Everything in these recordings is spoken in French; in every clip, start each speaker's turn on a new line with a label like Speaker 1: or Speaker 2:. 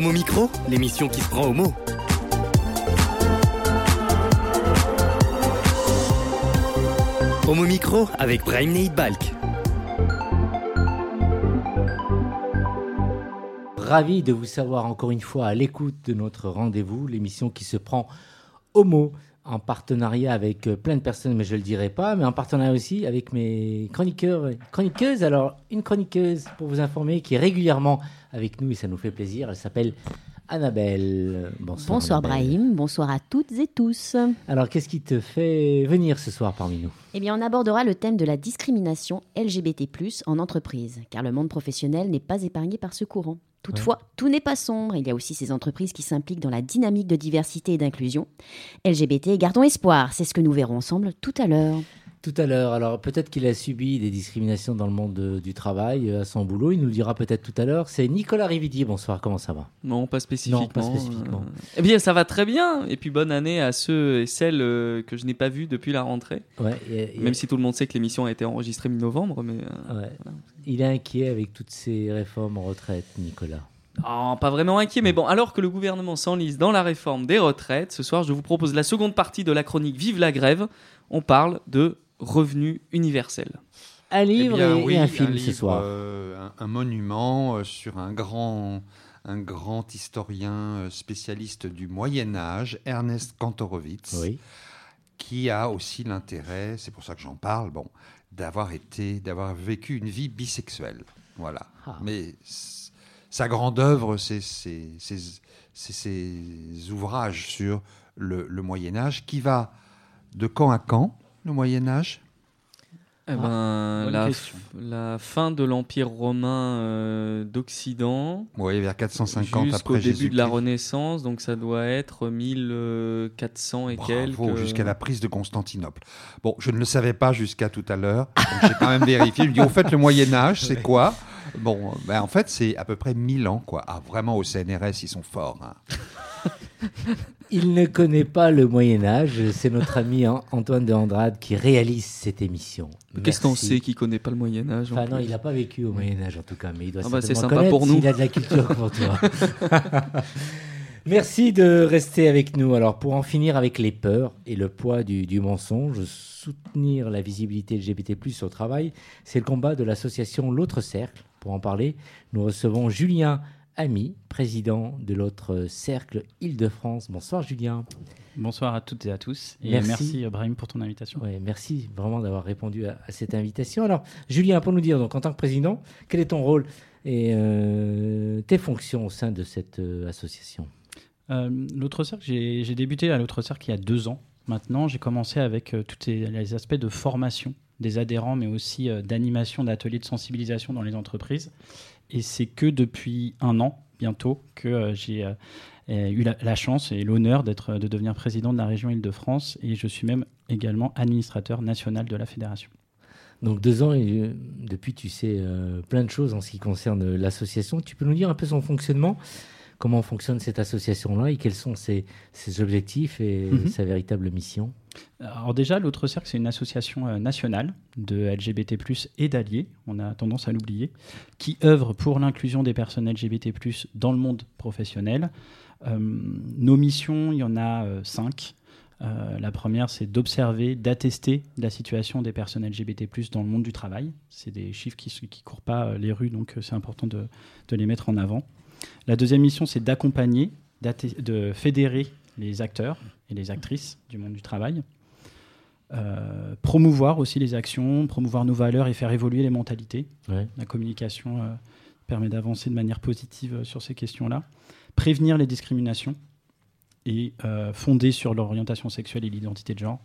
Speaker 1: Homo Micro, l'émission qui se prend au mot. Homo Micro avec Brahim Neid Balk.
Speaker 2: Ravi de vous savoir encore une fois à l'écoute de notre rendez-vous, l'émission qui se prend au mot en partenariat avec euh, plein de personnes, mais je ne le dirai pas, mais en partenariat aussi avec mes chroniqueurs, chroniqueuses. Alors, une chroniqueuse pour vous informer qui est régulièrement avec nous et ça nous fait plaisir. Elle s'appelle Annabelle.
Speaker 3: Bonsoir, bonsoir Brahim, bonsoir à toutes et tous.
Speaker 2: Alors, qu'est-ce qui te fait venir ce soir parmi nous?
Speaker 3: Eh bien, on abordera le thème de la discrimination LGBT+, en entreprise, car le monde professionnel n'est pas épargné par ce courant. Toutefois, tout n'est pas sombre. Il y a aussi ces entreprises qui s'impliquent dans la dynamique de diversité et d'inclusion. LGBT, gardons espoir. C'est ce que nous verrons ensemble tout à l'heure
Speaker 2: tout à l'heure. Alors peut-être qu'il a subi des discriminations dans le monde du travail euh, à son boulot. Il nous le dira peut-être tout à l'heure. C'est Nicolas Rividier. Bonsoir, comment ça va?
Speaker 4: Non, pas spécifiquement. pas spécifiquement. Euh, eh bien, ça va très bien. Et puis bonne année à ceux et celles euh, que je n'ai pas vus depuis la rentrée. Ouais, Même si tout le monde sait que l'émission a été enregistrée mi-novembre. Mais,
Speaker 2: Il est inquiet avec toutes ces réformes en retraite, Nicolas.
Speaker 4: Oh, pas vraiment inquiet, mais bon, alors que le gouvernement s'enlise dans la réforme des retraites, ce soir, je vous propose la seconde partie de la chronique Vive la grève. On parle de revenu universel.
Speaker 2: Un livre eh et, un film ce soir.
Speaker 5: Euh, un, monument euh, sur un grand, un grand historien euh, spécialiste du Moyen Âge, Ernest Kantorowicz, qui a aussi l'intérêt, c'est pour ça que j'en parle, bon, d'avoir été, d'avoir vécu une vie bisexuelle. Voilà. Ah. Mais sa grande œuvre, c'est ses ouvrages sur le, le Moyen Âge, qui va de camp à camp le Moyen Âge
Speaker 4: eh ben, la, la, fin de l'Empire romain euh, d'Occident.
Speaker 5: Oui, vers 450
Speaker 4: jusqu'au début de la Renaissance, donc ça doit être 1400 et Bravo, quelques.
Speaker 5: jusqu'à la prise de Constantinople. Bon, je ne le savais pas jusqu'à tout à l'heure. J'ai quand même vérifié. Je me dis, au fait, le Moyen Âge, c'est quoi? Bon, ben, en fait, c'est à peu près 1000 ans, quoi. Ah, vraiment, au CNRS, ils sont forts. Hein.
Speaker 2: Il ne connaît pas le Moyen Âge. C'est notre ami Antoine de Andrade qui réalise cette émission.
Speaker 4: Qu'est-ce qu'on sait qu'il connaît pas le Moyen Âge
Speaker 2: Enfin non, il n'a pas vécu au Moyen Âge en tout cas, mais il doit ah bah c'est sympa pour nous. Il a de la culture pour toi. Merci de rester avec nous. Alors, pour en finir avec les peurs et le poids du, du mensonge, soutenir la visibilité LGBT+ au travail, c'est le combat de l'association L'autre cercle. Pour en parler, nous recevons Julien Ami, président de l'autre cercle Île-de-France. Bonsoir Julien.
Speaker 6: Bonsoir à toutes et à tous. Et merci, merci Brahim pour ton invitation.
Speaker 2: merci vraiment d'avoir répondu à, cette invitation. Alors Julien, pour nous dire, donc, en tant que président, quel est ton rôle et euh, tes fonctions au sein de cette euh, association?
Speaker 6: Euh, L'autre cercle, j'ai débuté à l'autre cercle il y a deux ans. Maintenant, j'ai commencé avec tous les aspects de formation des adhérents, mais aussi d'animation d'ateliers de sensibilisation dans les entreprises. Et c'est que depuis un an, bientôt, que euh, j'ai euh, eu la, chance et l'honneur d'être, de devenir président de la région Île-de-France. Et je suis même également administrateur national de la fédération.
Speaker 2: Donc deux ans, et euh, depuis tu sais plein de choses en ce qui concerne l'association. Tu peux nous dire un peu son fonctionnement? Comment fonctionne cette association-là? Et quels sont ses, ses objectifs et mhm. sa véritable mission?
Speaker 6: Alors déjà, l'autre cercle, c'est une association euh, nationale de LGBT+, et d'alliés, on a tendance à l'oublier, qui œuvre pour l'inclusion des personnes LGBT+, dans le monde professionnel. Euh, nos missions, il y en a euh, cinq. la première, c'est d'observer, d'attester la situation des personnes LGBT+, dans le monde du travail. C'est des chiffres qui ne courent pas les rues, donc c'est important de, de, les mettre en avant. La deuxième mission, c'est d'accompagner, de fédérer les acteurs et les actrices du monde du travail. Euh, promouvoir aussi les actions, promouvoir nos valeurs et faire évoluer les mentalités. La communication euh, permet d'avancer de manière positive euh, sur ces questions-là. Prévenir les discriminations et fonder sur l'orientation sexuelle et l'identité de genre.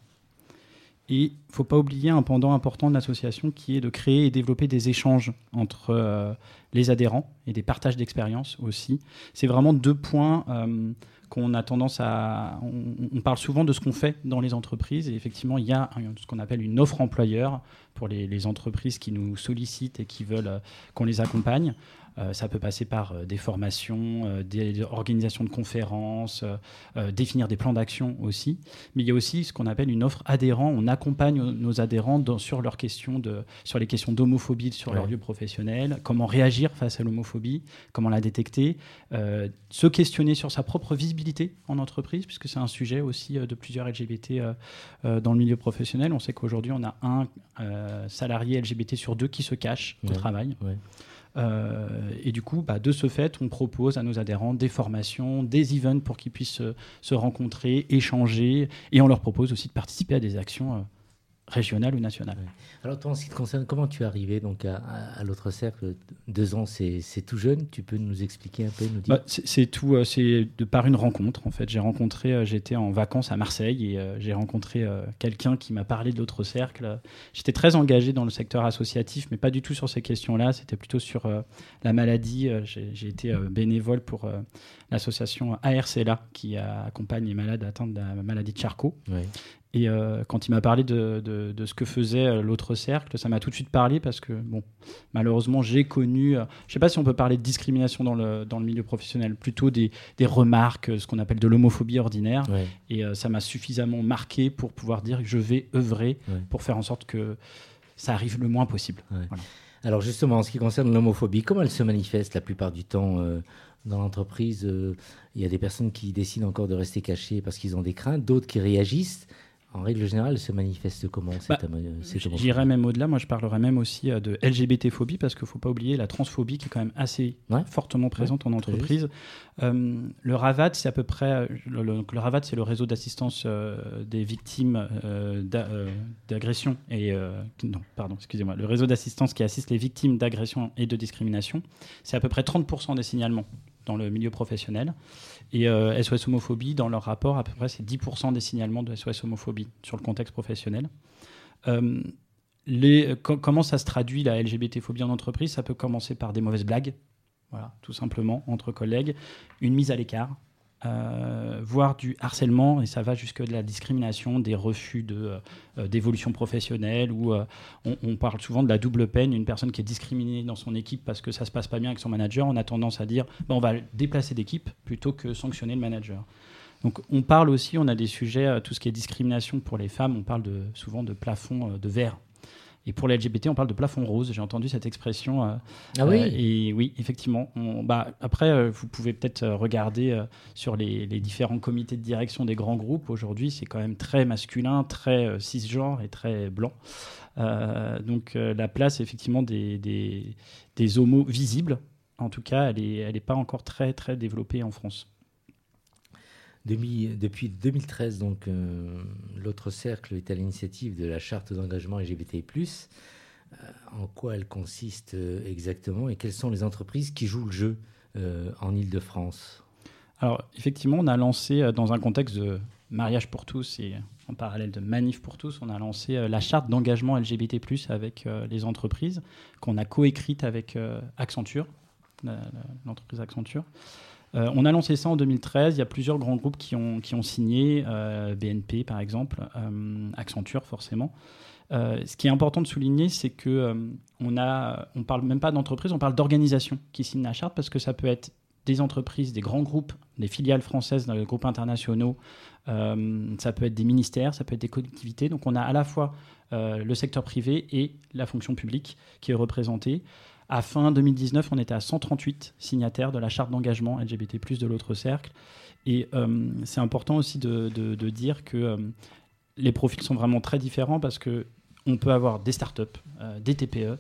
Speaker 6: Et il ne faut pas oublier un pendant important de l'association qui est de créer et développer des échanges entre les adhérents et des partages d'expériences aussi. C'est vraiment deux points qu'on a tendance à. On, parle souvent de ce qu'on fait dans les entreprises, et effectivement, il y a ce qu'on appelle une offre employeur pour les, les, entreprises qui nous sollicitent et qui veulent qu'on les accompagne. Euh, ça peut passer par euh, des formations, euh, des organisations de conférences, définir des plans d'action aussi. Mais il y a aussi ce qu'on appelle une offre adhérent. On accompagne nos adhérents sur, leurs questions de, sur les questions d'homophobie sur leur lieu professionnel, comment réagir face à l'homophobie, comment la détecter, se questionner sur sa propre visibilité en entreprise, puisque c'est un sujet aussi de plusieurs LGBT dans le milieu professionnel. On sait qu'aujourd'hui, on a un salarié LGBT sur deux qui se cache au travail. Euh, et du coup, bah, de ce fait, on propose à nos adhérents des formations, des events pour qu'ils puissent se, rencontrer, échanger, et on leur propose aussi de participer à des actions euh, régional ou national.
Speaker 2: Alors, toi, en ce qui te concerne, comment tu es arrivé donc, à, l'autre cercle? Deux ans, c'est tout jeune. Tu peux nous expliquer un peu nous
Speaker 6: dire? Bah, C'est tout, euh, c'est de par une rencontre. En fait, j'ai rencontré, euh, j'étais en vacances à Marseille et euh, j'ai rencontré quelqu'un qui m'a parlé de l'autre cercle. J'étais très engagé dans le secteur associatif, mais pas du tout sur ces questions-là. C'était plutôt sur la maladie. J'ai été bénévole pour l'association ARCLA qui accompagne les malades atteints de la maladie de Charcot. Et euh, quand il m'a parlé de, de, ce que faisait euh, l'autre cercle, ça m'a tout de suite parlé parce que, bon, malheureusement, j'ai connu, euh, je ne sais pas si on peut parler de discrimination dans le, dans le milieu professionnel, plutôt des, des remarques, ce qu'on appelle de l'homophobie ordinaire. Et ça m'a suffisamment marqué pour pouvoir dire que je vais œuvrer pour faire en sorte que ça arrive le moins possible.
Speaker 2: Alors justement, en ce qui concerne l'homophobie, comment elle se manifeste la plupart du temps dans l'entreprise Il y a des personnes qui décident encore de rester cachées parce qu'ils ont des craintes, d'autres qui réagissent en règle générale, se manifeste comment bah,
Speaker 6: J'irais même au-delà, moi je parlerais même aussi euh, de LGBT-phobie, parce qu'il ne faut pas oublier la transphobie qui est quand même assez fortement présente en entreprise. Euh, le RAVAT, c'est à peu près. Euh, le, le, RAVAT, c'est le réseau d'assistance des victimes d'agression et. non, pardon, excusez-moi. Le réseau d'assistance qui assiste les victimes d'agression et de discrimination. C'est à peu près 30% des signalements dans le milieu professionnel. Et SOS euh, homophobie, dans leur rapport, à peu près, c'est 10% des signalements de SOS homophobie sur le contexte professionnel. Euh, comment ça se traduit la LGBT-phobie en entreprise? Ça peut commencer par des mauvaises blagues, voilà, tout simplement, entre collègues, une mise à l'écart, euh, voire du harcèlement, et ça va jusque de la discrimination, des refus de, euh, d'évolution professionnelle, où euh, on, parle souvent de la double peine, une personne qui est discriminée dans son équipe parce que ça se passe pas bien avec son manager, on a tendance à dire bah, on va déplacer d'équipe plutôt que sanctionner le manager. Donc on parle aussi, on a des sujets, tout ce qui est discrimination pour les femmes, on parle de, souvent de plafond de verre et pour les LGBT, on parle de plafond rose. J'ai entendu cette expression. Euh,
Speaker 2: ah oui
Speaker 6: euh, Et oui, effectivement. bah, après, euh, vous pouvez peut-être regarder sur les, différents comités de direction des grands groupes. Aujourd'hui, c'est quand même très masculin, très cisgenre et très blanc. donc la place, effectivement, des, des, des homos visibles, en tout cas, elle n'est elle est pas encore très, très développée en France
Speaker 2: depuis 2013, donc, euh, l'autre cercle est à l'initiative de la charte d'engagement LGBT+. Euh, en quoi elle consiste euh, exactement et quelles sont les entreprises qui jouent le jeu en Ile-de-France
Speaker 6: Alors, effectivement, on a lancé dans un contexte de mariage pour tous et en parallèle de Manif pour tous, on a lancé la charte d'engagement LGBT+, avec les entreprises, qu'on a coécrite avec Accenture, l'entreprise Accenture. Euh, on a lancé ça en 2013. Il y a plusieurs grands groupes qui ont, qui ont signé, euh, BNP par exemple, euh, Accenture forcément. ce qui est important de souligner, c'est que on a, on parle même pas d'entreprise, on parle d'organisation qui signent la charte parce que ça peut être des entreprises, des grands groupes, des filiales françaises, des groupes internationaux, ça peut être des ministères, ça peut être des collectivités. Donc on a à la fois le secteur privé et la fonction publique qui est représentée. À fin 2019, on était à 138 signataires de la charte d'engagement LGBT+, de l'autre cercle. Et euh, c'est important aussi de, dire que euh, les profils sont vraiment très différents parce que on peut avoir des startups, euh, des TPE,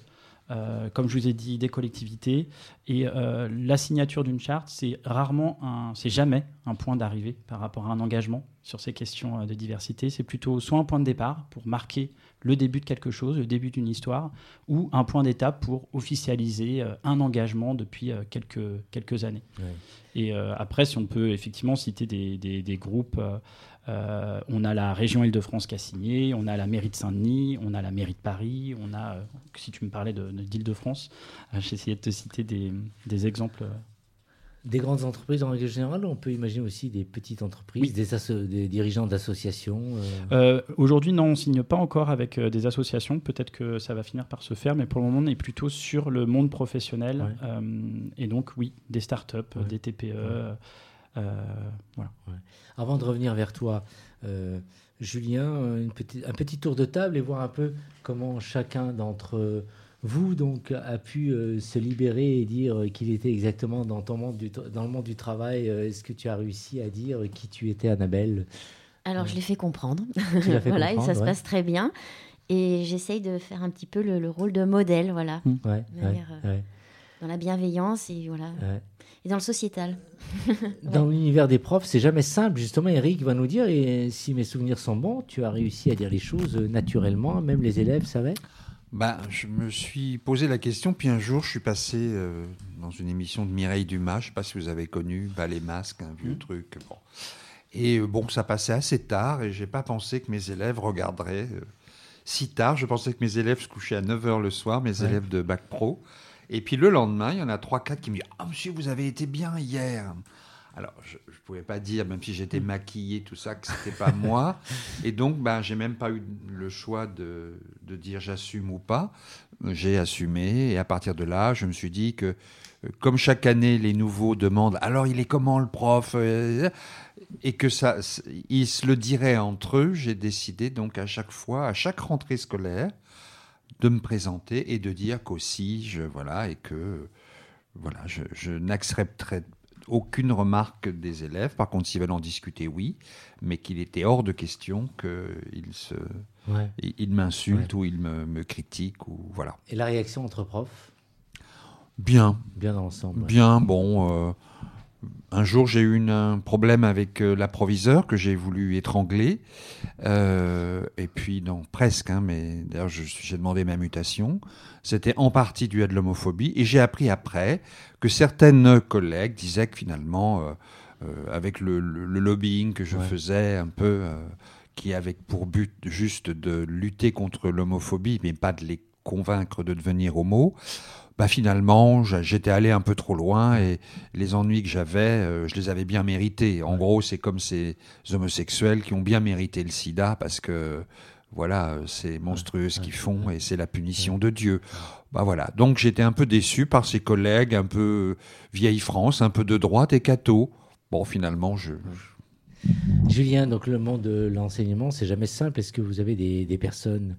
Speaker 6: comme je vous ai dit, des collectivités. Et la signature d'une charte, c'est rarement, c'est jamais un point d'arrivée par rapport à un engagement sur ces questions de diversité. C'est plutôt soit un point de départ pour marquer le début de quelque chose, le début d'une histoire, ou un point d'étape pour officialiser euh, un engagement depuis euh, quelques, quelques années. Et euh, après, si on peut effectivement citer des, des, groupes, on a la région Île-de-France qui a signé, on a la mairie de Saint-Denis, on a la mairie de Paris, on a, si tu me parlais d'Île-de-France, j'essayais de te citer des, des exemples
Speaker 2: des grandes entreprises en règle générale On peut imaginer aussi des petites entreprises, des, dirigeants d'associations
Speaker 6: euh Aujourd'hui, non, on ne signe pas encore avec des associations. Peut-être que ça va finir par se faire, mais pour le moment, on est plutôt sur le monde professionnel. et donc, oui, des startups, des TPE. voilà.
Speaker 2: Avant de revenir vers toi, Julien, une un petit tour de table et voir un peu comment chacun d'entre vous donc a pu euh, se libérer et dire qu'il était exactement dans, ton monde du, dans le monde du travail. Euh, est-ce que tu as réussi à dire qui tu étais, Annabelle?
Speaker 3: Alors, je l'ai fait comprendre. voilà, et ça se passe très bien. Et j'essaye de faire un petit peu le, rôle de modèle, voilà.
Speaker 2: Mmh.
Speaker 3: Euh, dans la bienveillance et voilà. Et dans le sociétal.
Speaker 2: dans l'univers des profs, c'est jamais simple. Justement, Eric va nous dire, et si mes souvenirs sont bons, tu as réussi à dire les choses naturellement, même les élèves savaient?
Speaker 5: Bah, je me suis posé la question, puis un jour, je suis passé euh, dans une émission de Mireille Dumas, je ne sais pas si vous avez connu, bah, Les Masques, un vieux mmh. truc. Bon. Et euh, bon, ça passait assez tard, et j'ai pas pensé que mes élèves regarderaient euh, si tard. Je pensais que mes élèves se couchaient à 9h le soir, mes élèves de Bac Pro. Et puis le lendemain, il y en a 3-4 qui me disent Ah, monsieur, vous avez été bien hier. Alors, je ne pouvais pas dire, même si j'étais mm. maquillé, tout ça, que c'était pas moi. Et donc, ben, j'ai même pas eu le choix de, de dire j'assume ou pas. J'ai assumé. Et à partir de là, je me suis dit que, euh, comme chaque année, les nouveaux demandent alors il est comment le prof euh, Et que ça, ils se le diraient entre eux, j'ai décidé donc à chaque fois, à chaque rentrée scolaire, de me présenter et de dire qu'aussi, je, voilà, et que voilà, je, je n'accepterai aucune remarque des élèves. Par contre, s'ils veulent en discuter, oui, mais qu'il était hors de question qu'ils se, il m'insultent ou ils me, me, critiquent ou voilà.
Speaker 2: Et la réaction entre profs?
Speaker 5: Bien.
Speaker 2: Bien dans l'ensemble.
Speaker 5: Bien, bon. Euh, un jour, j'ai eu un problème avec euh, l'approviseur que j'ai voulu étrangler. Euh, et puis, non, presque, hein, mais d'ailleurs, j'ai demandé ma mutation. C'était en partie dû à de l'homophobie. Et j'ai appris après que certaines collègues disaient que finalement, euh, avec le, lobbying que je faisais un peu, qui avait pour but juste de lutter contre l'homophobie, mais pas de les convaincre de devenir homo, bah finalement, j'étais allé un peu trop loin et les ennuis que j'avais, euh, je les avais bien mérités. En gros, c'est comme ces homosexuels qui ont bien mérité le sida parce que voilà, c'est monstrueux ce qu'ils font et c'est la punition de Dieu. Bah voilà. Donc j'étais un peu déçu par ces collègues un peu vieille France, un peu de droite et catho. Bon, finalement, je,
Speaker 2: Julien, donc le monde de l'enseignement, c'est jamais simple. Est-ce que vous avez des, des personnes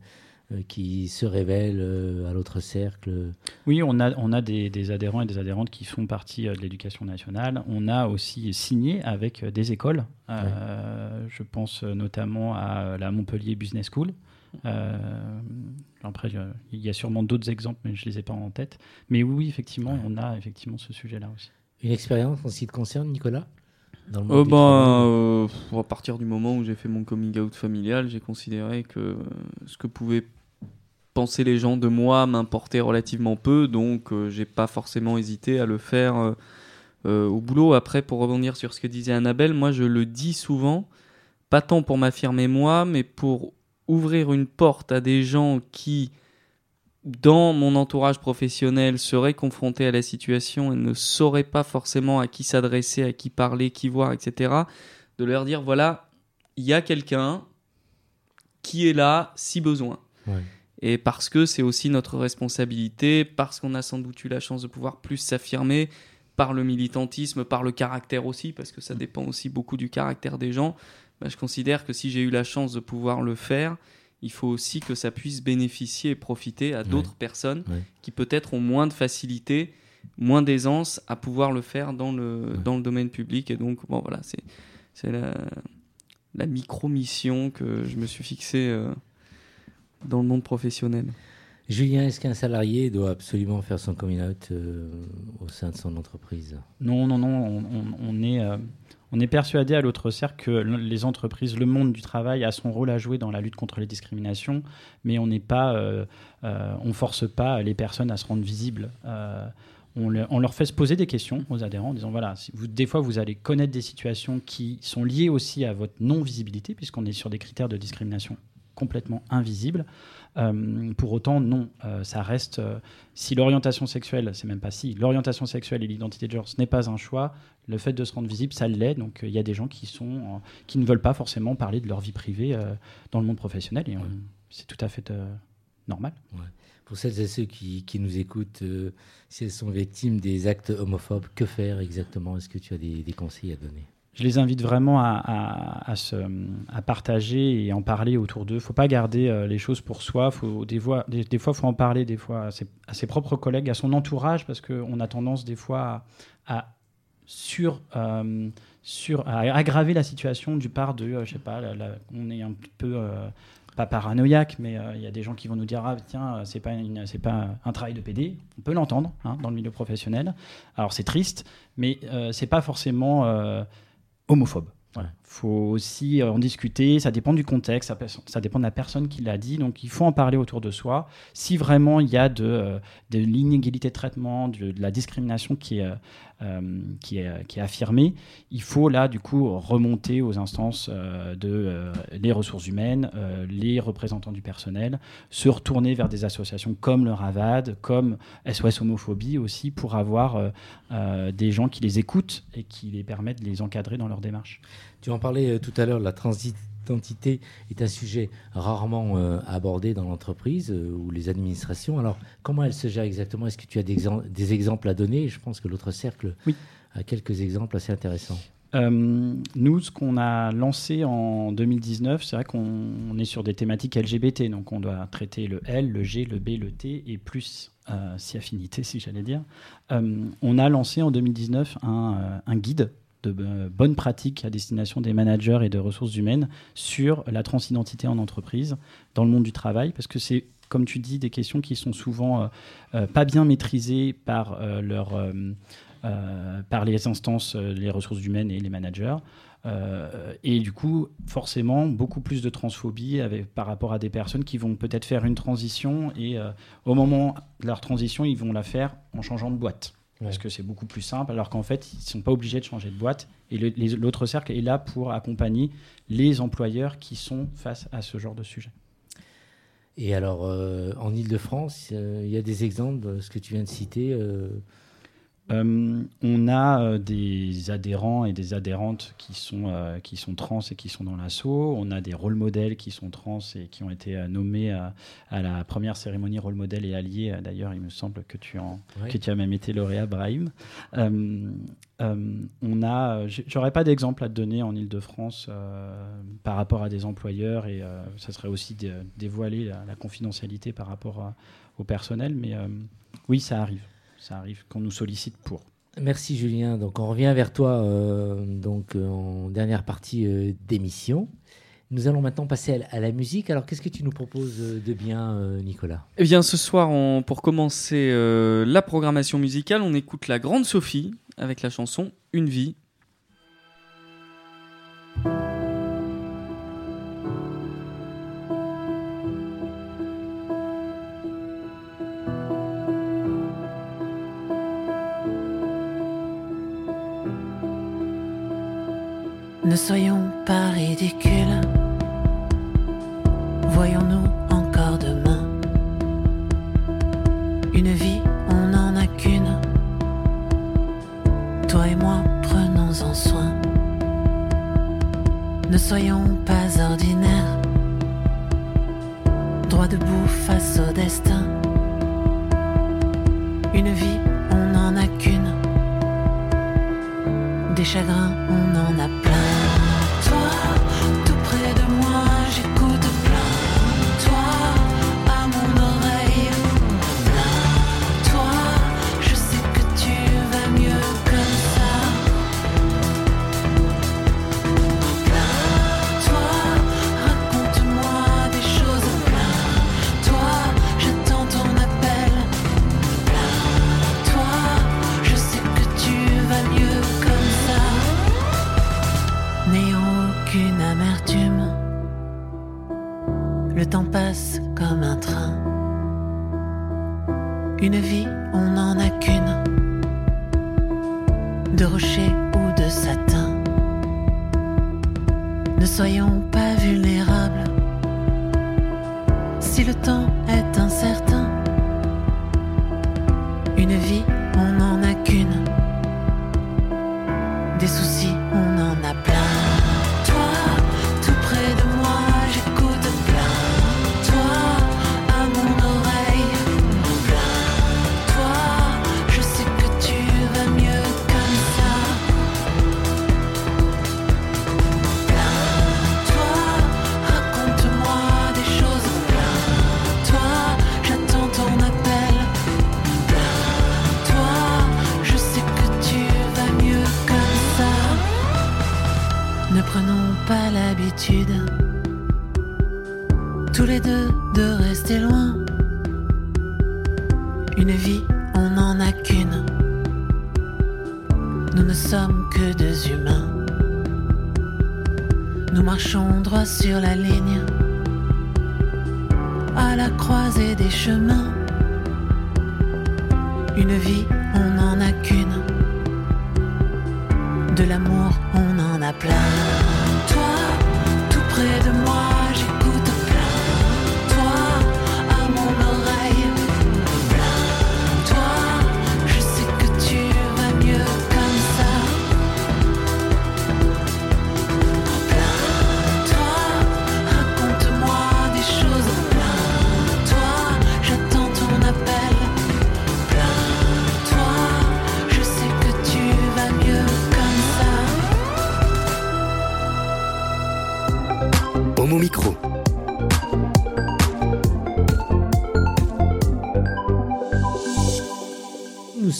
Speaker 2: qui se révèlent euh, à l'autre cercle
Speaker 6: Oui, on a, on a des, adhérents et des adhérentes qui font partie euh, de l'éducation nationale. On a aussi signé avec des écoles. je pense notamment à la Montpellier Business School. après, il y a sûrement d'autres exemples, mais je ne les ai pas en tête. Mais oui, effectivement, on a effectivement ce sujet-là aussi.
Speaker 2: Une expérience en ce qui te concerne, Nicolas?
Speaker 4: Dans ben, à partir du moment où j'ai fait mon coming out familial, j'ai considéré que ce que pouvait penser les gens de moi m'importait relativement peu, donc euh, j'ai pas forcément hésité à le faire euh, euh, au boulot. Après, pour revenir sur ce que disait Annabelle, moi je le dis souvent, pas tant pour m'affirmer moi, mais pour ouvrir une porte à des gens qui, dans mon entourage professionnel, seraient confrontés à la situation et ne sauraient pas forcément à qui s'adresser, à qui parler, qui voir, etc. De leur dire voilà, il y a quelqu'un qui est là si besoin. Ouais et parce que c'est aussi notre responsabilité, parce qu'on a sans doute eu la chance de pouvoir plus s'affirmer par le militantisme, par le caractère aussi, parce que ça dépend aussi beaucoup du caractère des gens. Bah, je considère que si j'ai eu la chance de pouvoir le faire, il faut aussi que ça puisse bénéficier et profiter à d'autres personnes qui peut-être ont moins de facilité, moins d'aisance à pouvoir le faire dans le, dans le domaine public. Et donc, bon, voilà, c'est la, la micro-mission que je me suis fixée. Euh, dans le monde professionnel.
Speaker 2: Julien, est-ce qu'un salarié doit absolument faire son coming out euh, au sein de son entreprise?
Speaker 6: Non, non, non. On, est, euh, on est persuadé à l'autre cercle que les entreprises, le monde du travail a son rôle à jouer dans la lutte contre les discriminations, mais on n'est pas, euh, on force pas les personnes à se rendre visibles. On, on, leur fait se poser des questions aux adhérents en disant voilà, si vous, des fois vous allez connaître des situations qui sont liées aussi à votre non-visibilité, puisqu'on est sur des critères de discrimination complètement invisible. Euh, pour autant, non, euh, ça reste. Euh, si l'orientation sexuelle, c'est même pas si, l'orientation sexuelle et l'identité de genre, ce n'est pas un choix, le fait de se rendre visible, ça l'est. Donc il y a des gens qui, sont, qui ne veulent pas forcément parler de leur vie privée dans le monde professionnel et c'est tout à fait normal.
Speaker 2: Pour celles et ceux qui, qui nous écoutent, si elles sont victimes des actes homophobes, que faire exactement? Est-ce que tu as des, des conseils à donner?
Speaker 6: Je les invite vraiment à, se, à, partager et en parler autour d'eux. Il ne faut pas garder euh, les choses pour soi. Des, fois, il faut en parler des fois à ses, propres collègues, à son entourage, parce qu'on a tendance des fois à, euh, à aggraver la situation du part de, euh, je sais pas, on est un peu pas paranoïaque, mais il y a des gens qui vont nous dire ah tiens c'est pas pas un travail de PD. On peut l'entendre hein, dans le milieu professionnel. Alors c'est triste, mais c'est pas forcément homophobe. Faut aussi en discuter, ça dépend du contexte, ça, dépend de la personne qui l'a dit, donc il faut en parler autour de soi. Si vraiment il y a de, euh, l'inégalité de traitement, de, la discrimination qui est, euh, est, qui est affirmée, il faut là du coup remonter aux instances euh, de les ressources humaines, les représentants du personnel, se retourner vers des associations comme le RAVAD, comme SOS Homophobie aussi, pour avoir des gens qui les écoutent et qui les permettent de les encadrer dans leur démarche.
Speaker 2: Tu en parlais euh, tout à l'heure, la transidentité est un sujet rarement euh, abordé dans l'entreprise euh, ou les administrations. Alors, comment elle se gère exactement? Est-ce que tu as des, exemples à donner? Je pense que l'autre cercle a quelques exemples assez intéressants.
Speaker 6: nous, ce qu'on a lancé en 2019, c'est vrai qu'on est sur des thématiques LGBT, donc on doit traiter le L, le G, le B, le T et plus si affinité, si j'allais dire. on a lancé en 2019 un, un guide de euh, bonnes pratiques à destination des managers et de ressources humaines sur la transidentité en entreprise, dans le monde du travail, parce que c'est, comme tu dis, des questions qui sont souvent euh, euh, pas bien maîtrisées par, leur, par les instances, les ressources humaines et les managers. et du coup, forcément, beaucoup plus de transphobie avec, par rapport à des personnes qui vont peut-être faire une transition et au moment de leur transition, ils vont la faire en changeant de boîte parce que c'est beaucoup plus simple, alors qu'en fait, ils ne sont pas obligés de changer de boîte. Et l'autre cercle est là pour accompagner les employeurs qui sont face à ce genre de sujet.
Speaker 2: Et alors, euh, en Ile-de-France, euh, il y a des exemples, ce que tu viens de citer euh,
Speaker 6: on a euh, des adhérents et des adhérentes qui sont, euh, qui sont trans et qui sont dans l'assaut. On a des rôles modèles qui sont trans et qui ont été nommés à, la première cérémonie rôle modèle et alliés. D'ailleurs, il me semble que tu, en, que tu as même été lauréat, Brahim. on a, j'aurais pas d'exemple à te donner en Ile-de-France par rapport à des employeurs et ça serait aussi de, dévoiler la, la, confidentialité par rapport au personnel, mais oui, ça arrive ça arrive qu'on nous sollicite pour.
Speaker 2: Merci Julien. Donc on revient vers toi euh, donc euh, en dernière partie euh, d'émission. Nous allons maintenant passer à la musique. Alors qu'est-ce que tu nous proposes de bien Nicolas?
Speaker 4: Eh bien ce soir pour commencer la programmation musicale, on écoute la grande Sophie avec la chanson Une vie
Speaker 7: Ne soyons pas ridicules. Voyons-nous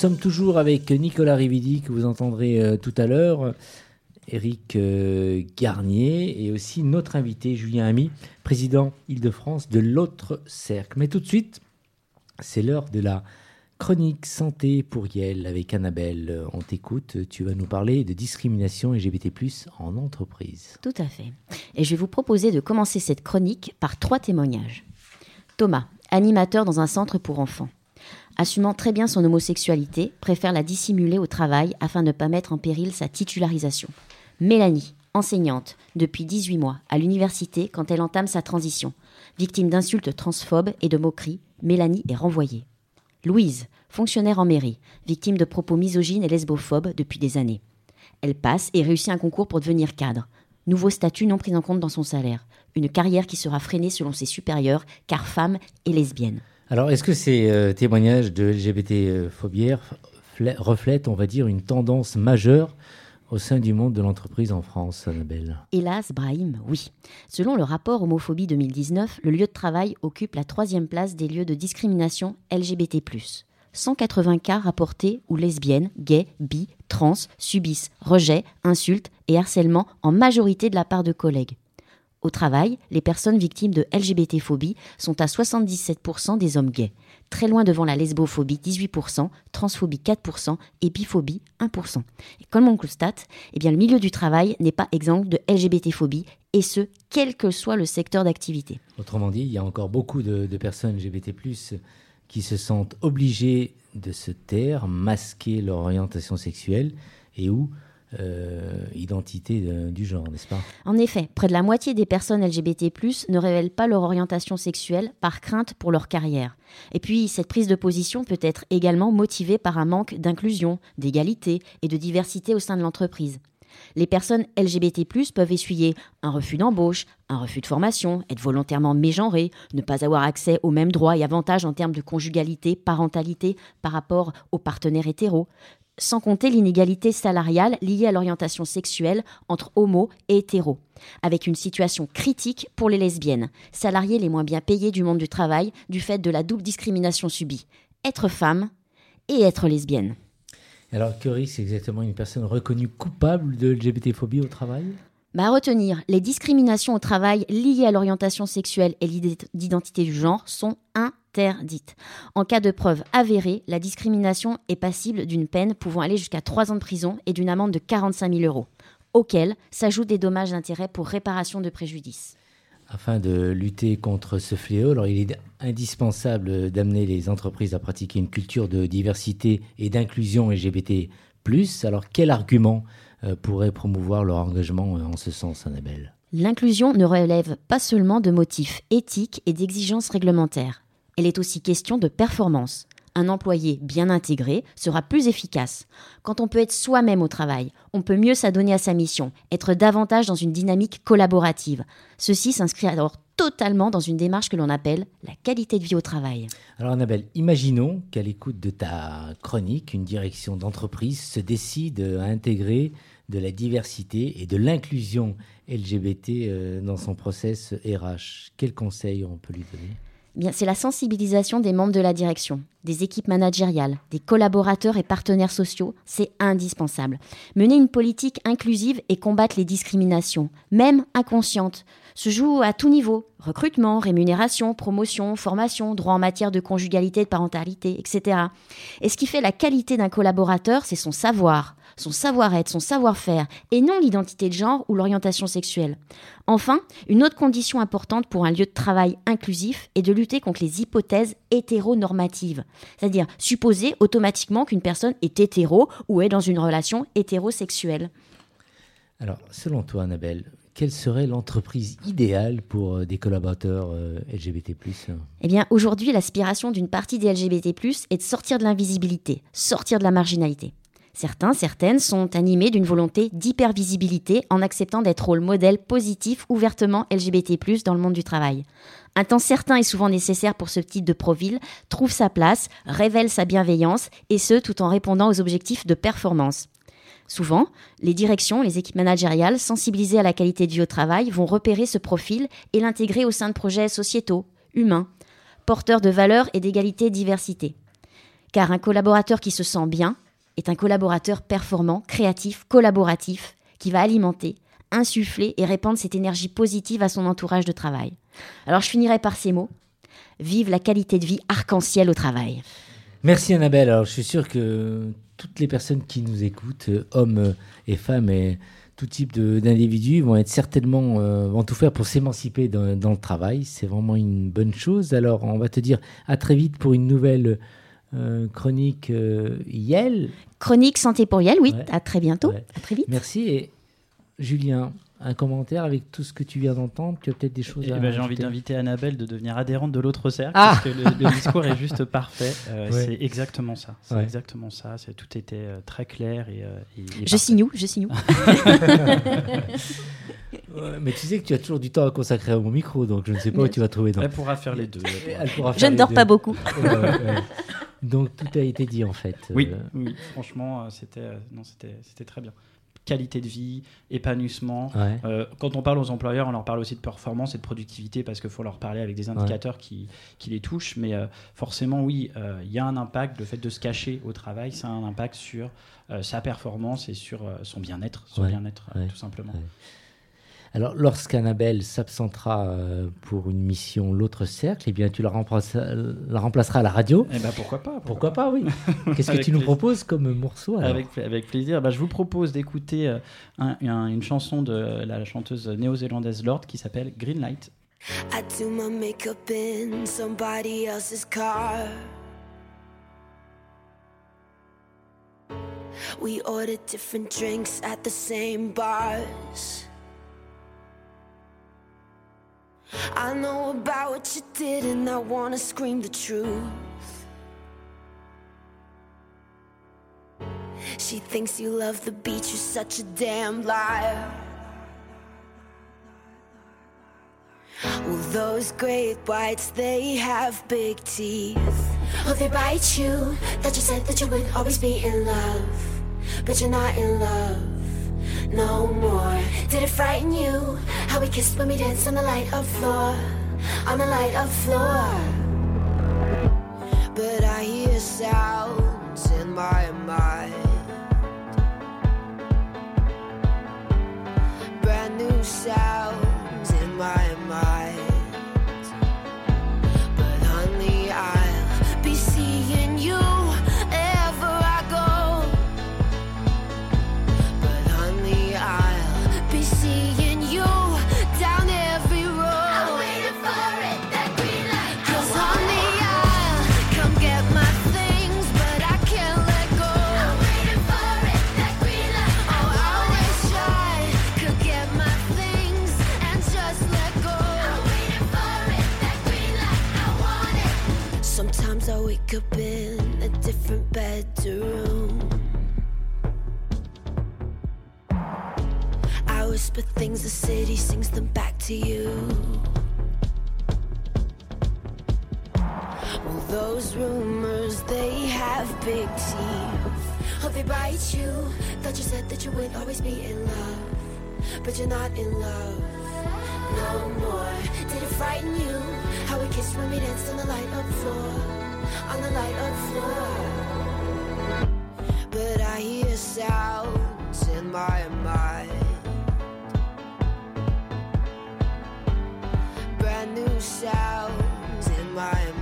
Speaker 8: sommes
Speaker 2: toujours avec Nicolas Rividi, que vous entendrez euh, tout à l'heure, Eric euh, Garnier et aussi notre invité Julien Ami, président Île-de-France de l'autre cercle. Mais tout de suite, c'est l'heure de la chronique santé pour Yel avec Annabelle. On t'écoute, tu vas nous parler de discrimination LGBT+, en entreprise.
Speaker 3: Tout à fait. Et je vais vous proposer de commencer cette chronique par trois témoignages. Thomas, animateur dans un centre pour enfants. Assumant très bien son homosexualité, préfère la dissimuler au travail afin de ne pas mettre en péril sa titularisation. Mélanie, enseignante depuis 18 mois à l'université quand elle entame sa transition. Victime d'insultes transphobes et de moqueries, Mélanie est renvoyée. Louise, fonctionnaire en mairie, victime de propos misogynes et lesbophobes depuis des années. Elle passe et réussit un concours pour devenir cadre. Nouveau statut non pris en compte dans son salaire. Une carrière qui sera freinée selon ses supérieurs, car femme et lesbienne.
Speaker 2: Alors, est-ce que ces euh, témoignages de LGBT-phobie reflètent, on va dire, une tendance majeure au sein du monde de l'entreprise en France, Annabelle?
Speaker 3: Hélas, Brahim, oui. Selon le rapport Homophobie 2019, le lieu de travail occupe la troisième place des lieux de discrimination LGBT. 180 cas rapportés où lesbiennes, gays, bi, trans subissent rejet, insultes et harcèlement en majorité de la part de collègues. Au travail, les personnes victimes de LGBT-phobie sont à 77% des hommes gays, très loin devant la lesbophobie 18%, transphobie 4% et biphobie 1%. Et comme on constate, eh le milieu du travail n'est pas exempt de LGBT-phobie, et ce, quel que soit le secteur d'activité.
Speaker 2: Autrement dit, il y a encore beaucoup de, de personnes LGBT+, qui se sentent obligées de se taire, masquer leur orientation sexuelle, et où euh, identité de, du genre, n'est-ce pas?
Speaker 3: En effet, près de la moitié des personnes LGBT+, ne révèlent pas leur orientation sexuelle par crainte pour leur carrière. Et puis, cette prise de position peut être également motivée par un manque d'inclusion, d'égalité et de diversité au sein de l'entreprise. Les personnes LGBT+, peuvent essuyer un refus d'embauche, un refus de formation, être volontairement mégenrées, ne pas avoir accès aux mêmes droits et avantages en termes de conjugalité, parentalité par rapport aux partenaires hétéros, sans compter l'inégalité salariale liée à l'orientation sexuelle entre homo et hétéros, avec une situation critique pour les lesbiennes, salariées les moins bien payées du monde du travail du fait de la double discrimination subie, être femme et être lesbienne.
Speaker 2: Alors, que risque exactement une personne reconnue coupable de LGBT-phobie au travail?
Speaker 3: Bah, à retenir, les discriminations au travail liées à l'orientation sexuelle et l'identité du genre sont interdites. En cas de preuve avérée, la discrimination est passible d'une peine pouvant aller jusqu'à 3 ans de prison et d'une amende de 45 000 euros, auxquels s'ajoutent des dommages d'intérêt pour réparation de préjudice.
Speaker 2: Afin de lutter contre ce fléau, il est indispensable d'amener les entreprises à pratiquer une culture de diversité et d'inclusion LGBT. Alors, quel argument euh, pourrait promouvoir leur engagement euh, en ce sens, Annabelle?
Speaker 3: L'inclusion ne relève pas seulement de motifs éthiques et d'exigences réglementaires. Elle est aussi question de performance. Un employé bien intégré sera plus efficace. Quand on peut être soi-même au travail, on peut mieux s'adonner à sa mission, être davantage dans une dynamique collaborative. Ceci s'inscrit alors totalement dans une démarche que l'on appelle la qualité de vie au travail.
Speaker 2: Alors Annabelle, imaginons qu'à l'écoute de ta chronique, une direction d'entreprise se décide à intégrer de la diversité et de l'inclusion LGBT euh, dans son process RH. Quels conseils on peut lui donner?
Speaker 3: C'est la sensibilisation des membres de la direction, des équipes managériales, des collaborateurs et partenaires sociaux, c'est indispensable. Mener une politique inclusive et combattre les discriminations, même inconscientes, se joue à tout niveau recrutement, rémunération, promotion, formation, droit en matière de conjugalité, de parentalité, etc. Et ce qui fait la qualité d'un collaborateur, c'est son savoir, son savoir-être, son savoir-faire, et non l'identité de genre ou l'orientation sexuelle. Enfin, une autre condition importante pour un lieu de travail inclusif est de lutter contre les hypothèses hétéronormatives, c'est-à-dire supposer automatiquement qu'une personne est hétéro ou est dans une relation hétérosexuelle.
Speaker 2: Alors, selon toi, Annabelle, quelle serait l'entreprise idéale pour euh, des collaborateurs euh, LGBT
Speaker 3: Eh bien, aujourd'hui, l'aspiration d'une partie des LGBT+, est de sortir de l'invisibilité, sortir de la marginalité. Certains, certaines sont animés d'une volonté d'hypervisibilité en acceptant d'être rôle modèle positif ouvertement LGBT+, dans le monde du travail. Un temps certain est souvent nécessaire pour ce type de profil, trouve sa place, révèle sa bienveillance, et ce, tout en répondant aux objectifs de performance. Souvent, les directions, les équipes managériales, sensibilisées à la qualité de vie au travail, vont repérer ce profil et l'intégrer au sein de projets sociétaux, humains, porteurs de valeurs et d'égalité et de diversité. Car un collaborateur qui se sent bien est un collaborateur performant, créatif, collaboratif, qui va alimenter, insuffler et répandre cette énergie positive à son entourage de travail. Alors je finirai par ces mots. Vive la qualité de vie arc-en-ciel au travail.
Speaker 2: Merci Annabelle. Alors je suis sûr que toutes les personnes qui nous écoutent, euh, hommes et femmes et tout type d'individus, vont être certainement euh, vont tout faire pour s'émanciper dans, dans le travail. C'est vraiment une bonne chose. Alors on va te dire à très vite pour une nouvelle euh, chronique euh, Yel.
Speaker 3: Chronique Santé pour Yel, oui,
Speaker 2: Ouais.
Speaker 3: à très bientôt,
Speaker 2: Ouais.
Speaker 3: à très vite.
Speaker 2: Merci et Julien. Un commentaire avec tout ce que tu viens d'entendre Tu as peut-être des choses
Speaker 6: Eh
Speaker 2: à
Speaker 6: ben, J'ai envie d'inviter Annabelle de devenir adhérente de l'autre cercle,
Speaker 2: Ah
Speaker 6: parce que le, le discours est juste parfait. Euh,
Speaker 2: Ouais.
Speaker 6: C'est exactement ça. C'est
Speaker 2: Ouais.
Speaker 6: exactement ça. C'est- Tout était euh, très clair et, euh, et- et
Speaker 3: Je
Speaker 6: parfait.
Speaker 3: signe où? Je signe où?
Speaker 2: Ouais, Mais tu sais que tu as toujours du temps à consacrer à mon micro, donc je ne sais pas où tu vas trouver. donc.
Speaker 6: Elle pourra faire les deux. elle pourra.
Speaker 3: Je
Speaker 2: faire
Speaker 3: ne
Speaker 2: les
Speaker 3: dors
Speaker 2: deux.
Speaker 3: pas beaucoup.
Speaker 2: Donc tout a été dit en fait.
Speaker 6: Oui,
Speaker 2: Euh,
Speaker 6: oui, franchement, euh, c'était euh, non, c'était c'était très bien. Qualité de vie, épanouissement.
Speaker 2: ouais.
Speaker 6: Euh, quand on parle aux employeurs, on leur parle aussi de performance et de productivité parce qu'il faut leur parler avec des indicateurs qui, qui les touchent. Mais euh, forcément, oui, euh, il y a un impact. Le fait de se cacher au travail, ça a un impact sur euh, sa performance et sur euh, son bien-être, son
Speaker 2: Ouais,
Speaker 6: bien-être,
Speaker 2: ouais,
Speaker 6: tout simplement.
Speaker 2: Alors lorsqu'Annabelle s'absentera euh, pour une mission l'autre cercle, eh bien tu la, remplaceras, la remplaceras à la radio.
Speaker 6: Eh ben pourquoi pas
Speaker 2: Pourquoi pas, oui. Qu'est-ce que tu nous
Speaker 6: plaisir.
Speaker 2: proposes comme morceau alors
Speaker 6: Avec, pla- avec plaisir. Bah, je vous propose d'écouter euh, un- un- une chanson de la chanteuse néo-zélandaise Lord qui s'appelle Green Light.
Speaker 8: I do my makeup in somebody else's car. We order different drinks at the same bars. I know about what you did, and I wanna scream the truth. She thinks you love the beach, you're such a damn liar. Well, those great whites, they have big teeth. Oh, they bite you. That you said that you would always be in love. But you're not in love no more. Did it frighten you? How we kissed when we danced on the light of floor. On the light of floor. But I hear sounds in my mind. brand new sounds You said that you would always be in love, but you're not in love no more. Did it frighten you? How we kissed when we danced on the light up floor, on the light up floor. But I hear sounds in my mind. Brand new sounds in my mind.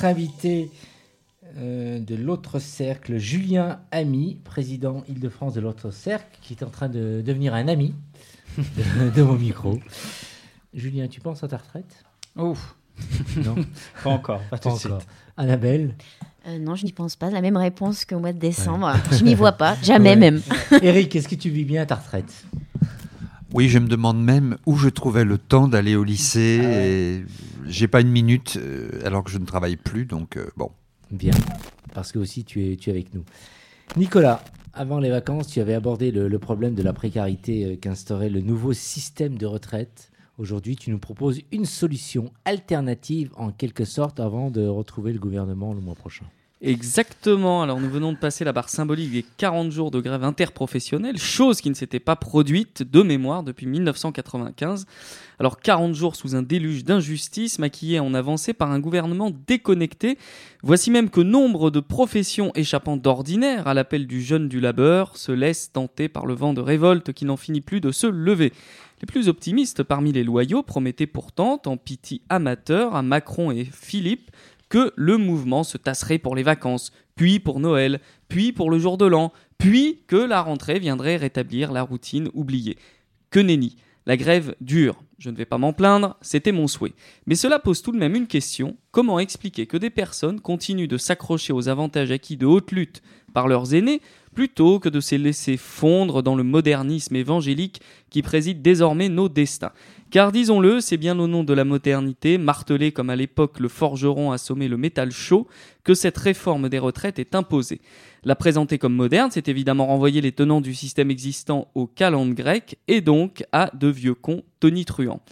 Speaker 2: Notre invité euh, de l'autre cercle, Julien Ami, président Île-de-France de l'autre cercle, qui est en train de devenir un ami de, de mon micro. Julien, tu penses à ta retraite?
Speaker 6: Ouf,
Speaker 2: Non,
Speaker 6: pas encore, pas,
Speaker 2: pas
Speaker 6: tout de suite.
Speaker 2: encore. Annabelle?
Speaker 3: Euh, non, je n'y pense pas. La même réponse qu'au mois de décembre. Je m'y vois pas, jamais
Speaker 2: Ouais.
Speaker 3: même.
Speaker 2: Eric, est-ce que tu vis bien ta retraite?
Speaker 5: Oui, je me demande même où je trouvais le temps d'aller au lycée. Et J'ai pas une minute euh, alors que je ne travaille plus, donc euh, bon.
Speaker 2: Bien, parce que aussi tu es, tu es avec nous. Nicolas, avant les vacances, tu avais abordé le, le problème de la précarité euh, qu'instaurait le nouveau système de retraite. Aujourd'hui, tu nous proposes une solution alternative en quelque sorte avant de retrouver le gouvernement le mois prochain.
Speaker 4: Exactement. Alors, nous venons de passer la barre symbolique des 40 jours de grève interprofessionnelle, chose qui ne s'était pas produite de mémoire depuis 1995. Alors, 40 jours sous un déluge d'injustice, maquillés en avancée par un gouvernement déconnecté. Voici même que nombre de professions échappant d'ordinaire à l'appel du jeune du labeur se laissent tenter par le vent de révolte qui n'en finit plus de se lever. Les plus optimistes parmi les loyaux promettaient pourtant, en pitié amateur, à Macron et Philippe, que le mouvement se tasserait pour les vacances, puis pour Noël, puis pour le jour de l'an, puis que la rentrée viendrait rétablir la routine oubliée. Que nenni La grève dure. Je ne vais pas m'en plaindre, c'était mon souhait. Mais cela pose tout de même une question. Comment expliquer que des personnes continuent de s'accrocher aux avantages acquis de haute lutte par leurs aînés plutôt que de se laisser fondre dans le modernisme évangélique qui préside désormais nos destins? Car disons-le, c'est bien au nom de la modernité, martelée comme à l'époque le forgeron assommait le métal chaud, que cette réforme des retraites est imposée. La présenter comme moderne, c'est évidemment renvoyer les tenants du système existant au calende grec et donc à de vieux cons tonitruants.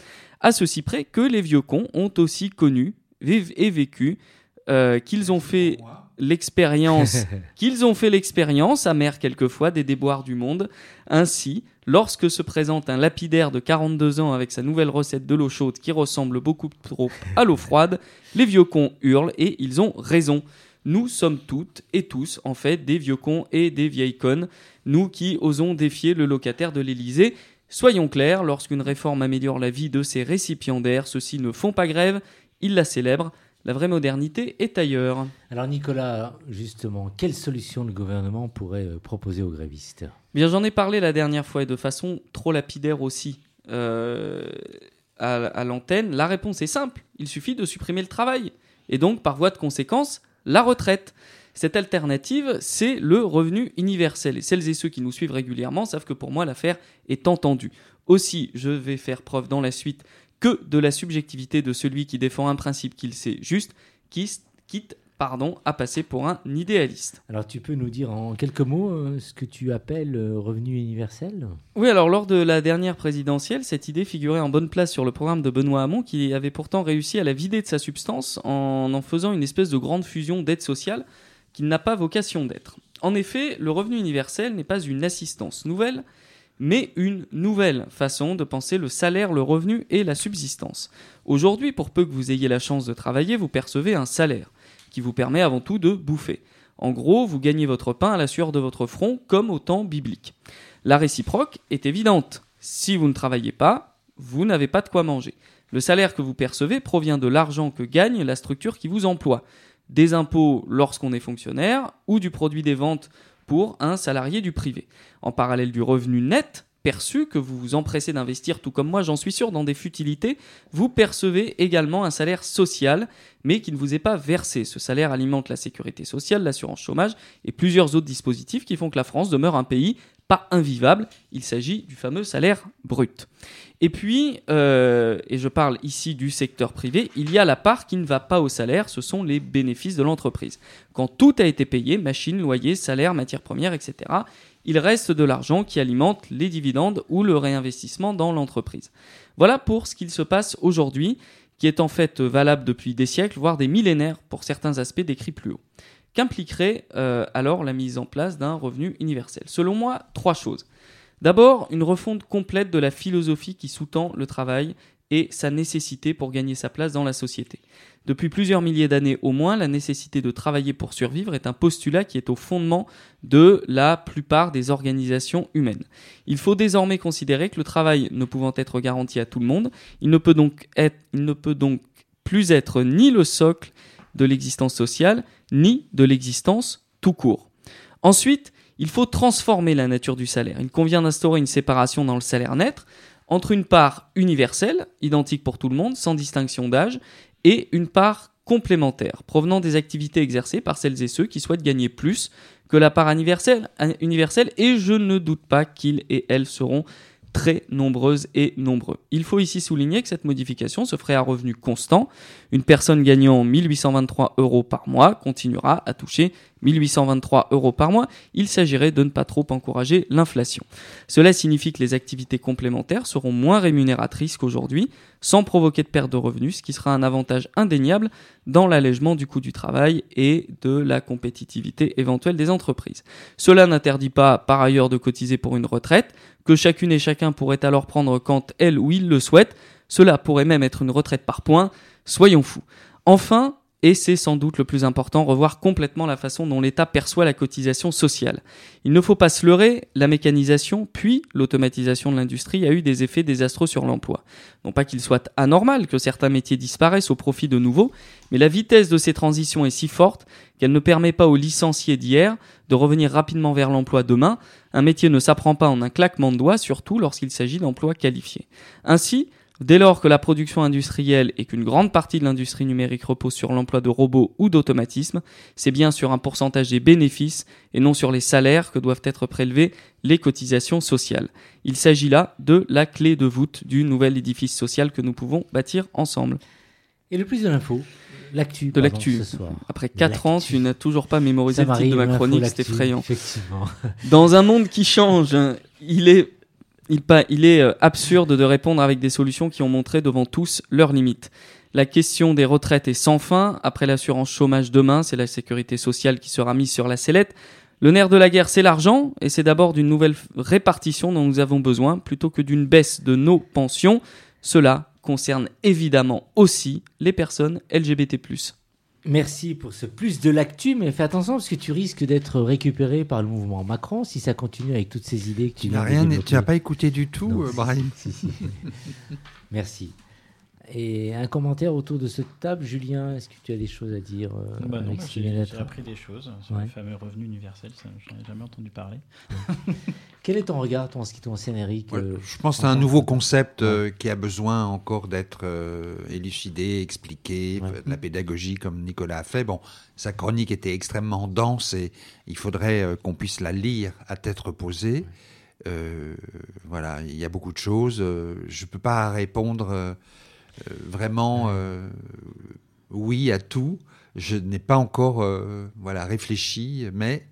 Speaker 4: À ceci près que les vieux cons ont aussi connu viv- et vécu euh, qu'ils ont fait l'expérience qu'ils ont fait l'expérience amère quelquefois des déboires du monde ainsi lorsque se présente un lapidaire de 42 ans avec sa nouvelle recette de l'eau chaude qui ressemble beaucoup trop à l'eau froide les vieux cons hurlent et ils ont raison. Nous sommes toutes et tous en fait des vieux cons et des vieilles connes. Nous qui osons défier le locataire de l'Élysée. Soyons clairs, lorsqu'une réforme améliore la vie de ses récipiendaires, ceux-ci ne font pas grève, ils la célèbrent. La vraie modernité est ailleurs.
Speaker 2: Alors Nicolas, justement, quelle solution le gouvernement pourrait euh, proposer aux grévistes?
Speaker 4: Bien, j'en ai parlé la dernière fois et de façon trop lapidaire aussi euh, à, à l'antenne. La réponse est simple. Il suffit de supprimer le travail. Et donc, par voie de conséquence, la retraite. Cette alternative, c'est le revenu universel. Et celles et ceux qui nous suivent régulièrement savent que pour moi, l'affaire est entendue. Aussi, je vais faire preuve dans la suite que de la subjectivité de celui qui défend un principe qu'il sait juste, qui quitte pardon, à passer pour un idéaliste.
Speaker 2: Alors tu peux nous dire en quelques mots euh, ce que tu appelles euh, revenu universel?
Speaker 4: Oui, alors lors de la dernière présidentielle, cette idée figurait en bonne place sur le programme de Benoît Hamon, qui avait pourtant réussi à la vider de sa substance en en faisant une espèce de grande fusion d'aide sociale qu'il n'a pas vocation d'être. En effet, le revenu universel n'est pas une assistance nouvelle, mais une nouvelle façon de penser le salaire, le revenu et la subsistance. Aujourd'hui, pour peu que vous ayez la chance de travailler, vous percevez un salaire qui vous permet avant tout de bouffer. En gros, vous gagnez votre pain à la sueur de votre front, comme au temps biblique. La réciproque est évidente. Si vous ne travaillez pas, vous n'avez pas de quoi manger. Le salaire que vous percevez provient de l'argent que gagne la structure qui vous emploie. Des impôts lorsqu'on est fonctionnaire ou du produit des ventes pour un salarié du privé. En parallèle du revenu net perçu que vous vous empressez d'investir, tout comme moi j'en suis sûr, dans des futilités, vous percevez également un salaire social, mais qui ne vous est pas versé. Ce salaire alimente la sécurité sociale, l'assurance chômage et plusieurs autres dispositifs qui font que la France demeure un pays pas invivable. Il s'agit du fameux salaire brut. Et puis, euh, et je parle ici du secteur privé, il y a la part qui ne va pas au salaire, ce sont les bénéfices de l'entreprise. Quand tout a été payé, machines, loyers, salaires, matières premières, etc., il reste de l'argent qui alimente les dividendes ou le réinvestissement dans l'entreprise. Voilà pour ce qu'il se passe aujourd'hui, qui est en fait valable depuis des siècles, voire des millénaires pour certains aspects décrits plus haut. Qu'impliquerait euh, alors la mise en place d'un revenu universel? Selon moi, trois choses. D'abord, une refonte complète de la philosophie qui sous-tend le travail et sa nécessité pour gagner sa place dans la société. Depuis plusieurs milliers d'années au moins, la nécessité de travailler pour survivre est un postulat qui est au fondement de la plupart des organisations humaines. Il faut désormais considérer que le travail ne pouvant être garanti à tout le monde, il ne peut donc, être, il ne peut donc plus être ni le socle de l'existence sociale, ni de l'existence tout court. Ensuite, il faut transformer la nature du salaire. Il convient d'instaurer une séparation dans le salaire net entre une part universelle, identique pour tout le monde, sans distinction d'âge, et une part complémentaire, provenant des activités exercées par celles et ceux qui souhaitent gagner plus que la part universelle, et je ne doute pas qu'ils et elles seront très nombreuses et nombreux. Il faut ici souligner que cette modification se ferait à revenu constant. Une personne gagnant 1823 euros par mois continuera à toucher 1823 euros par mois. Il s'agirait de ne pas trop encourager l'inflation. Cela signifie que les activités complémentaires seront moins rémunératrices qu'aujourd'hui, sans provoquer de perte de revenus, ce qui sera un avantage indéniable dans l'allègement du coût du travail et de la compétitivité éventuelle des entreprises. Cela n'interdit pas par ailleurs de cotiser pour une retraite, que chacune et chacun pourrait alors prendre quand elle ou il le souhaite. Cela pourrait même être une retraite par points. Soyons fous. Enfin, et c'est sans doute le plus important, revoir complètement la façon dont l'État perçoit la cotisation sociale. Il ne faut pas se leurrer, la mécanisation puis l'automatisation de l'industrie a eu des effets désastreux sur l'emploi. Non pas qu'il soit anormal que certains métiers disparaissent au profit de nouveaux, mais la vitesse de ces transitions est si forte qu'elle ne permet pas aux licenciés d'hier de revenir rapidement vers l'emploi demain. Un métier ne s'apprend pas en un claquement de doigts, surtout lorsqu'il s'agit d'emplois qualifiés. Ainsi, Dès lors que la production industrielle et qu'une grande partie de l'industrie numérique repose sur l'emploi de robots ou d'automatisme, c'est bien sur un pourcentage des bénéfices et non sur les salaires que doivent être prélevées les cotisations sociales. Il s'agit là de la clé de voûte du nouvel édifice social que nous pouvons bâtir ensemble.
Speaker 2: Et le plus de l'info L'actu.
Speaker 4: De l'actu. Après
Speaker 2: De
Speaker 4: 4 ans, tu n'as toujours pas mémorisé
Speaker 2: Ça
Speaker 4: le titre de ma chronique, c'est effrayant.
Speaker 2: Effectivement.
Speaker 4: Dans un monde qui change, il est, il, est euh, absurde de répondre avec des solutions qui ont montré devant tous leurs limites. La question des retraites est sans fin. Après l'assurance chômage demain, c'est la sécurité sociale qui sera mise sur la sellette. Le nerf de la guerre, c'est l'argent, et c'est d'abord d'une nouvelle répartition dont nous avons besoin, plutôt que d'une baisse de nos pensions. Cela concerne évidemment aussi les personnes LGBT+.
Speaker 2: Merci pour ce plus de l'actu, mais fais attention parce que tu risques d'être récupéré par le mouvement Macron si ça continue avec toutes ces idées que tu
Speaker 5: Tu
Speaker 2: viens
Speaker 5: n'as
Speaker 2: de
Speaker 5: rien, tu n'as pas écouté du tout,
Speaker 2: Non,
Speaker 5: euh,
Speaker 2: si,
Speaker 5: Brahim.
Speaker 2: si, si. Merci. Et un commentaire autour de cette table, Julien, est-ce que tu as des choses à dire euh,
Speaker 6: Bah non,
Speaker 2: avec
Speaker 6: bah, j'ai appris des choses sur
Speaker 2: Ouais.
Speaker 6: le fameux revenu universel, ça, j'en ai jamais entendu parler.
Speaker 2: Quel est ton regard, toi, en ce qui concerne, Eric
Speaker 5: Ouais,
Speaker 2: euh,
Speaker 5: je pense que c'est
Speaker 2: en
Speaker 5: un nouveau concept euh, qui a besoin encore d'être euh, élucidé, expliqué,
Speaker 2: Ouais.
Speaker 5: de la pédagogie comme Nicolas a fait. Bon, sa chronique était extrêmement dense et il faudrait euh, qu'on puisse la lire à tête reposée. Euh, voilà, il y a beaucoup de choses. je ne peux pas répondre vraiment euh, oui à tout. Je n'ai pas encore euh, voilà, réfléchi, mais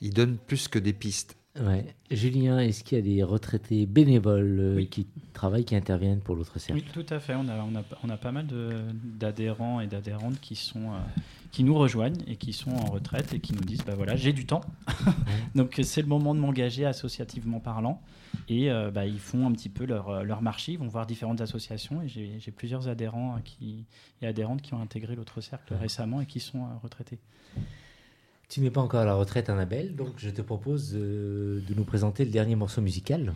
Speaker 5: il donne plus que des pistes.
Speaker 2: Ouais. Julien, est-ce qu'il y a des retraités bénévoles euh,
Speaker 6: Oui.
Speaker 2: qui travaillent, qui interviennent pour l'autre cercle
Speaker 6: Oui, tout à fait. On a, on a, on a pas mal d'adhérents et d'adhérentes qui, sont, euh, qui nous rejoignent et qui sont en retraite et qui nous disent bah voilà, j'ai du temps. Donc c'est le moment de m'engager associativement parlant. Et euh, bah, ils font un petit peu leur, leur marché, ils vont voir différentes associations. Et j'ai plusieurs adhérents qui, et adhérentes qui ont intégré l'autre cercle récemment et qui sont retraités.
Speaker 2: Tu n'es pas encore à la retraite, Annabelle, donc je te propose euh, de nous présenter le dernier morceau musical.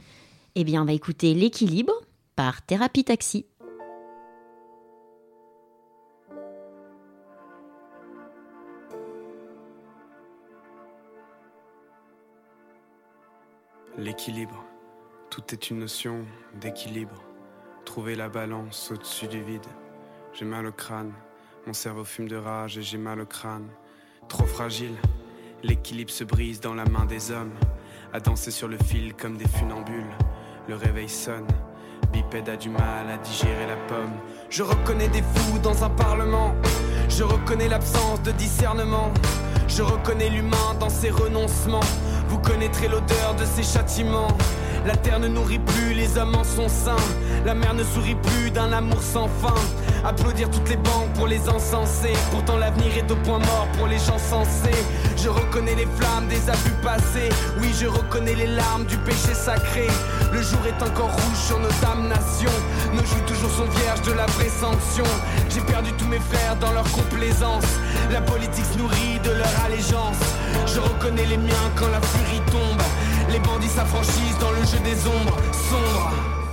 Speaker 3: Eh bien, on va écouter L'équilibre par Thérapie Taxi.
Speaker 9: L'équilibre. Tout est une notion d'équilibre. Trouver la balance au-dessus du vide. J'ai mal au crâne, mon cerveau fume de rage et j'ai mal au crâne. Trop fragile, l'équilibre se brise dans la main des hommes. À danser sur le fil comme des funambules. Le réveil sonne, bipède a du mal à digérer la pomme. Je reconnais des fous dans un parlement. Je reconnais l'absence de discernement. Je reconnais l'humain dans ses renoncements. Vous connaîtrez l'odeur de ses châtiments. La terre ne nourrit plus, les hommes en sont saints. La mer ne sourit plus d'un amour sans fin. Applaudir toutes les banques pour les insensés. Pourtant l'avenir est au point mort pour les gens sensés. Je reconnais les flammes des abus passés. Oui, je reconnais les larmes du péché sacré. Le jour est encore rouge sur nos damnations. Nos joues toujours sont vierges de la vraie sanction. J'ai perdu tous mes frères dans leur complaisance. La politique se nourrit de leur allégeance. Je reconnais les miens quand la furie tombe. Les bandits s'affranchissent dans le jeu des ombres sombres.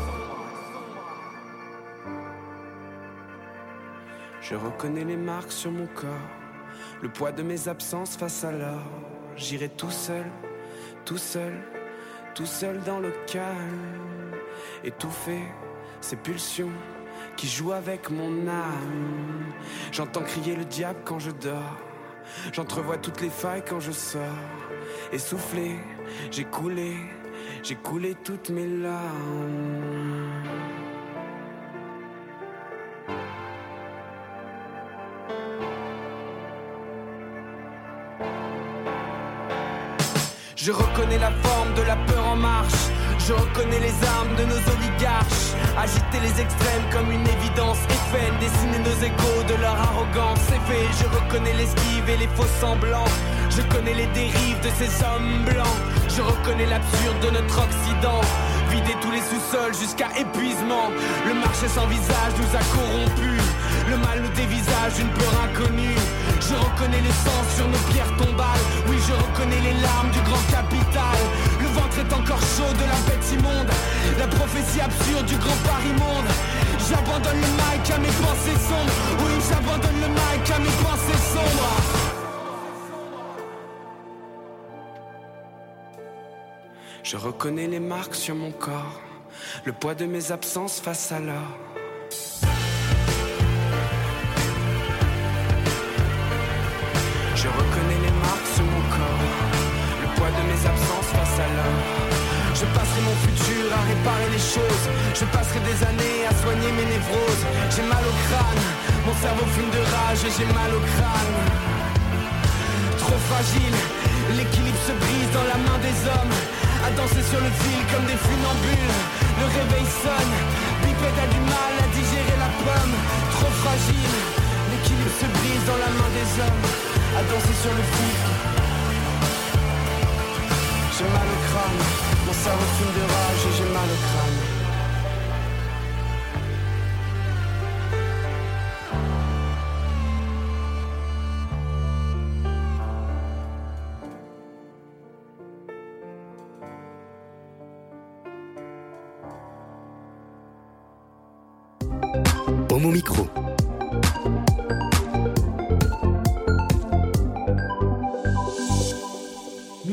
Speaker 9: Je reconnais les marques sur mon corps, le poids de mes absences face à l'or. J'irai tout seul, tout seul, tout seul dans le calme, étouffé ces pulsions qui jouent avec mon âme. J'entends crier le diable quand je dors, j'entrevois toutes les failles quand je sors. Essoufflé, j'ai coulé, j'ai coulé toutes mes larmes. Je reconnais la forme de la peur en marche. Je reconnais les armes de nos oligarches. Agiter les extrêmes comme une évidence FN. Dessiner nos égaux de leur arrogance. C'est fait. Je reconnais l'esquive et les faux semblants. Je connais les dérives de ces hommes blancs. Je reconnais l'absurde de notre Occident. Vider tous les sous-sols jusqu'à épuisement. Le marché sans visage nous a corrompus. Le mal nous dévisage une peur inconnue. Je reconnais le sang sur nos pierres tombales. Oui, je reconnais les larmes du grand capital. Le ventre est encore chaud de la bête immonde. La prophétie absurde du grand Paris monde. J'abandonne le mic à mes pensées sombres. Oui, j'abandonne le mic à mes pensées sombres. Je reconnais les marques sur mon corps, le poids de mes absences face à l'or. Je reconnais les marques sur mon corps, le poids de mes absences face à l'or. Je passerai mon futur à réparer les choses, je passerai des années à soigner mes névroses. J'ai mal au crâne, mon cerveau fume de rage et j'ai mal au crâne. Trop fragile, l'équilibre se brise dans la main des hommes. À danser sur le fil comme des funambules. Le réveil sonne, Bipède a du mal à digérer la pomme. Trop fragile, l'équilibre se brise dans la main des hommes. À danser sur le fil. J'ai mal au crâne, mon cerveau fume de rage et j'ai mal au crâne.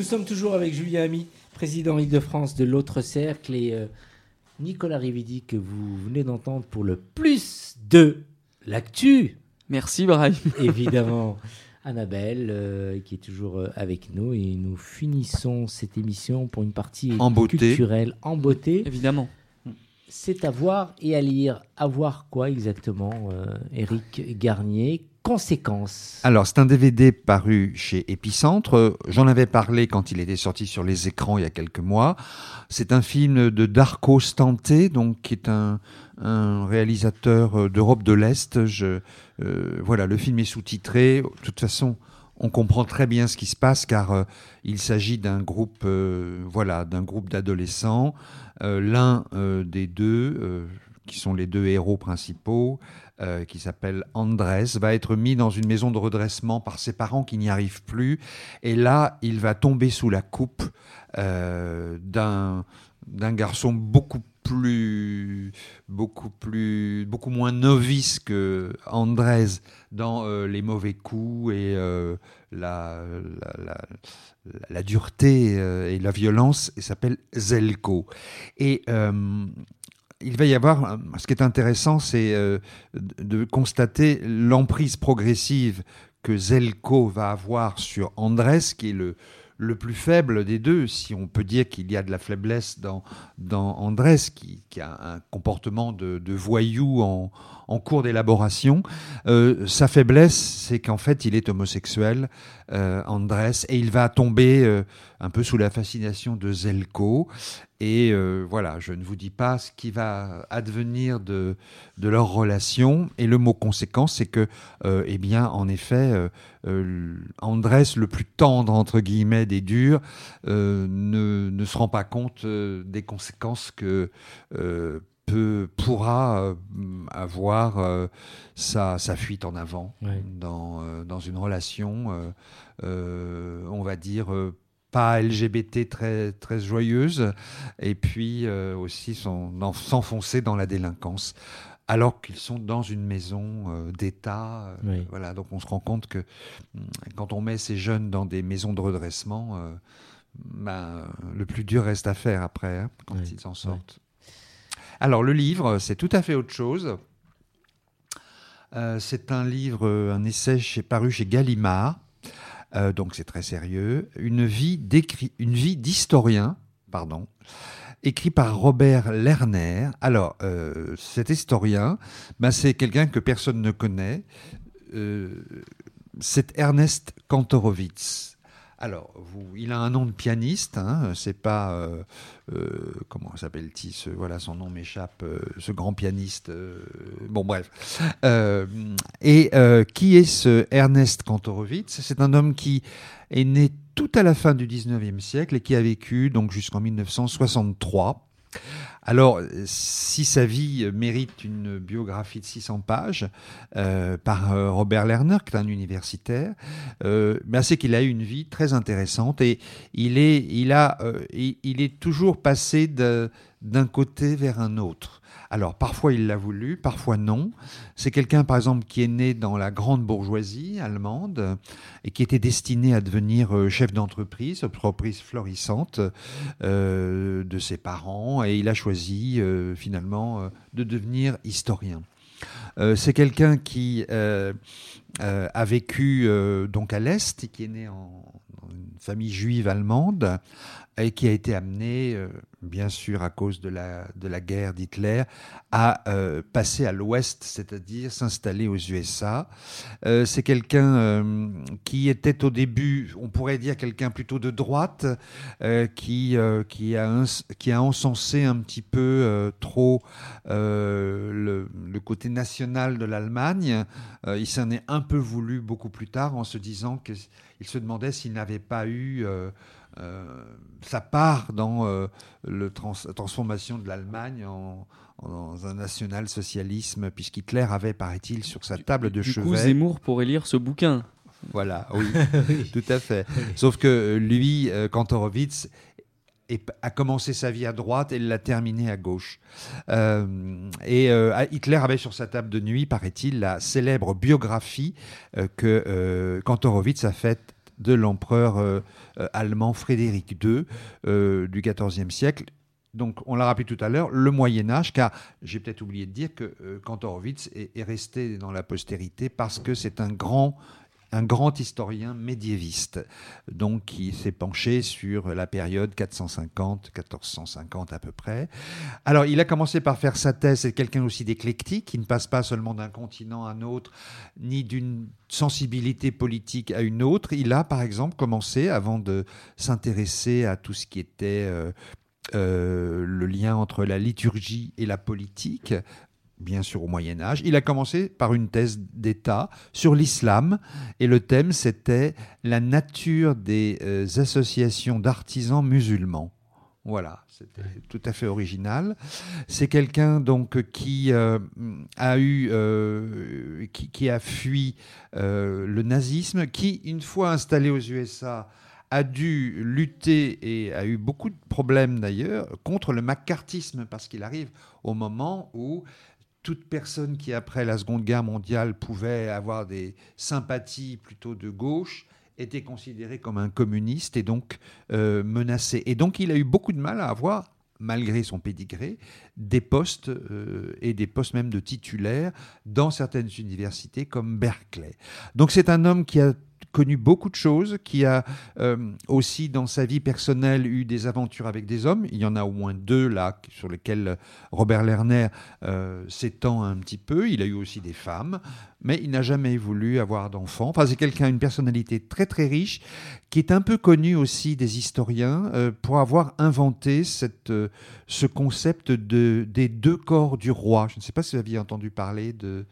Speaker 2: Sommes toujours avec Julien Ami, président Île-de-France de l'autre cercle, et euh, Nicolas Rividi, que vous venez d'entendre pour le plus de l'actu.
Speaker 4: Merci, Brahim.
Speaker 2: Évidemment, Annabelle, euh, qui est toujours euh, avec nous, et nous finissons cette émission pour une partie
Speaker 5: En beauté.
Speaker 2: culturelle en beauté.
Speaker 4: Évidemment.
Speaker 2: C'est à voir et à lire. À voir quoi exactement, euh, Eric Garnier?
Speaker 5: Alors, c'est un DVD paru chez Épicentre. J'en avais parlé quand il était sorti sur les écrans il y a quelques mois. C'est un film de Darko Stante, donc qui est un, réalisateur euh, d'Europe de l'Est. Euh, voilà, le film est sous-titré. De toute façon, on comprend très bien ce qui se passe car euh, il s'agit d'un groupe, voilà, d'un groupe d'adolescents. L'un des deux, qui sont les deux héros principaux, euh, qui s'appelle Andrés, va être mis dans une maison de redressement par ses parents qui n'y arrivent plus. Et là, il va tomber sous la coupe euh, d'un garçon beaucoup plus beaucoup plus beaucoup moins novice que Andrés dans euh, les mauvais coups et la, la, dureté et la violence il s'appelle Zelko et il va y avoir, ce qui est intéressant, c'est euh, de constater l'emprise progressive que Zelko va avoir sur Andrés, qui est le, le plus faible des deux, si on peut dire qu'il y a de la faiblesse dans, dans Andrés, qui, a un comportement de, voyou en, cours d'élaboration. Euh, sa faiblesse, c'est qu'en fait, il est homosexuel, euh, Andrés, et il va tomber euh, un peu sous la fascination de Zelko. Et euh, voilà, je ne vous dis pas ce qui va advenir de, de leur relation. Et le mot conséquence, c'est que, eh bien, en effet, Andrés, le plus tendre, entre guillemets, des durs, euh, ne, ne se rend pas compte euh, des conséquences que euh, peut, pourra euh, avoir euh, sa, sa fuite en avant dans, euh, dans une relation, euh, euh, on va dire, euh, pas LGBT très, très joyeuse, et puis euh, aussi son- s'enfoncer dans la délinquance. Alors qu'ils sont dans une maison euh, d'État. euh,
Speaker 2: Oui.
Speaker 5: Voilà, donc on se rend compte que hum, quand on met ces jeunes dans des maisons de redressement, euh, ben, le plus dur reste à faire après, hein, quand
Speaker 2: Oui,
Speaker 5: ils en sortent. Alors le livre, c'est tout à fait autre chose. Euh, c'est un livre, un essai chez, paru chez Gallimard, Euh, donc c'est très sérieux. Une vie une vie d'historien, pardon, écrit par Robert Lerner. Alors euh, cet historien, ben, c'est quelqu'un que personne ne connaît. Euh, c'est Ernest Kantorowicz. Alors, il a un nom de pianiste, hein, c'est pas euh, euh, comment s'appelle-t-il Voilà, son nom m'échappe. euh, ce grand pianiste. bon, bref. Et qui est ce Ernest Kantorowicz? C'est un homme qui est né tout à la fin du 19e siècle et qui a vécu donc jusqu'en 1963. Alors, si sa vie mérite une biographie de 600 pages euh, par euh, Robert Lerner, qui est un universitaire, euh, c'est qu'il a eu une vie très intéressante et il est, toujours passé d'un côté vers un autre. Alors, parfois il l'a voulu, parfois non. C'est quelqu'un, par exemple, qui est né dans la grande bourgeoisie allemande et qui était destiné à devenir euh, chef d'entreprise, entreprise florissante euh, de ses parents, et il a choisi euh, finalement de devenir historien. C'est quelqu'un qui a vécu donc à l'Est qui est né en, dans une famille juive allemande et qui a été amené, bien sûr à cause de la, de la guerre d'Hitler, à euh, passer à l'Ouest, c'est-à-dire s'installer aux USA. Euh, c'est quelqu'un euh, qui était au début, on pourrait dire quelqu'un plutôt de droite, euh, qui, qui, a qui a encensé un petit peu trop le, côté national de l'Allemagne. Il s'en est un peu voulu beaucoup plus tard en se disant qu'il se demandait s'il n'avait pas eu euh, sa part dans euh, trans- la transformation de l'Allemagne en, dans un national-socialisme, puisqu'Hitler avait, paraît-il, sur sa table de
Speaker 4: Du
Speaker 5: chevet.
Speaker 4: coup, Zemmour pourrait lire ce bouquin.
Speaker 5: Voilà, oui, tout à fait. Sauf que euh, lui, Kantorowicz, a commencé sa vie à droite et l'a terminée à gauche. Euh, et euh, Hitler avait sur sa table de nuit, paraît-il, la célèbre biographie euh, que Kantorowicz a faite de l'empereur euh, euh, allemand Frédéric II euh, du XIVe siècle. Donc, on l'a rappelé tout à l'heure, le Moyen Âge, car j'ai peut-être oublié de dire que Kantorowicz est resté dans la postérité parce que c'est un grand un grand historien médiéviste, donc qui s'est penché sur la période 450-1450 à peu près. Alors, il a commencé par faire sa thèse, c'est quelqu'un aussi d'éclectique, qui ne passe pas seulement d'un continent à un autre, ni d'une sensibilité politique à une autre. Il a, par exemple, commencé, avant de s'intéresser à tout ce qui était euh, euh, le lien entre la liturgie et la politique, bien sûr au Moyen Âge. Il a commencé par une thèse d'État sur l'islam et le thème c'était la nature des euh, associations d'artisans musulmans. Voilà, c'était tout à fait original. C'est quelqu'un donc qui euh, a eu, euh, qui, a fui le nazisme, qui une fois installé aux USA a dû lutter et a eu beaucoup de problèmes d'ailleurs contre le macartisme parce qu'il arrive au moment où toute personne qui, après la Seconde Guerre mondiale, pouvait avoir des sympathies plutôt de gauche, était considéré comme un communiste et donc euh, menacé. Et donc il a eu beaucoup de mal à avoir, malgré son pédigré, des postes euh, et des postes même de titulaires dans certaines universités comme Berkeley. Donc c'est un homme qui a connu beaucoup de choses, qui a euh, aussi dans sa vie personnelle eu des aventures avec des hommes. Il y en a au moins deux là sur lesquels Robert Lerner euh, s'étend un petit peu. Il a eu aussi des femmes, mais il n'a jamais voulu avoir d'enfants. Enfin, c'est quelqu'un, une personnalité très très riche, qui est un peu connu aussi des historiens euh, pour avoir inventé cette, euh, ce concept de, des deux corps du roi. Je ne sais pas si vous aviez entendu parler de,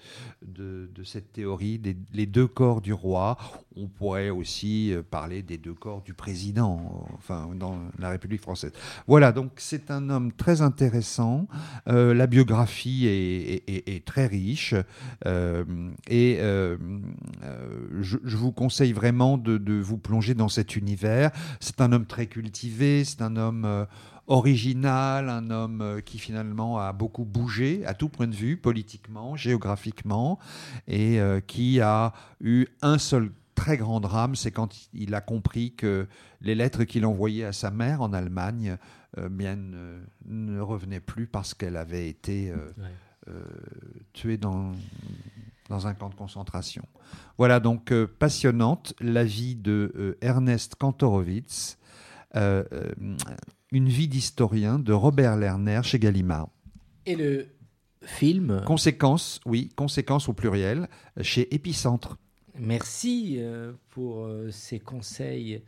Speaker 5: de, de cette théorie, des, les deux corps du roi. On pourrait aussi euh, parler des deux corps du président, enfin, dans la République française. Voilà, donc c'est un homme très intéressant. Euh, la biographie est, très riche. Euh, et je, vous conseille vraiment de, de vous plonger dans cet univers. C'est un homme très cultivé, c'est un homme original, un homme qui finalement a beaucoup bougé à tout point de vue, politiquement, géographiquement, et qui a eu un seul très grand drame, c'est quand il a compris que les lettres qu'il envoyait à sa mère en Allemagne euh, bien, ne, ne revenaient plus parce qu'elle avait été euh,
Speaker 2: Ouais.
Speaker 5: euh, tuée dans, dans un camp de concentration. Voilà donc euh, passionnante la vie de euh, Ernest Kantorowicz, euh, euh, une vie d'historien de Robert Lerner chez Gallimard.
Speaker 2: Et le film?
Speaker 5: Conséquence, oui, conséquence au pluriel, chez Épicentre.
Speaker 2: Merci euh, pour euh, ces conseils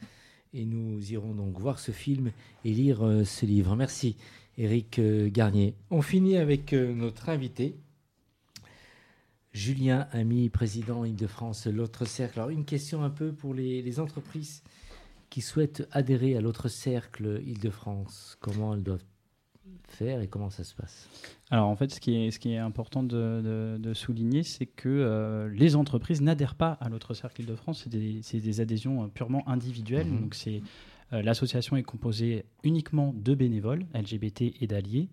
Speaker 2: et nous irons donc voir ce film et lire euh, ce livre. Merci Éric Garnier. On finit avec notre invité, Julien Ami, président Île-de-France, l'autre cercle. Alors une question un peu pour les, les entreprises qui souhaitent adhérer à l'autre cercle Île-de-France. Comment elles doivent faire et comment ça se passe?
Speaker 6: Alors en fait, ce qui est, ce qui est important de, de- de souligner, c'est que euh, les entreprises n'adhèrent pas à l'autre cercle. C'est des, c'est des adhésions euh, purement individuelles.
Speaker 5: Mhm.
Speaker 6: Donc c'est euh, l'association est composée uniquement de bénévoles LGBT et d'alliés.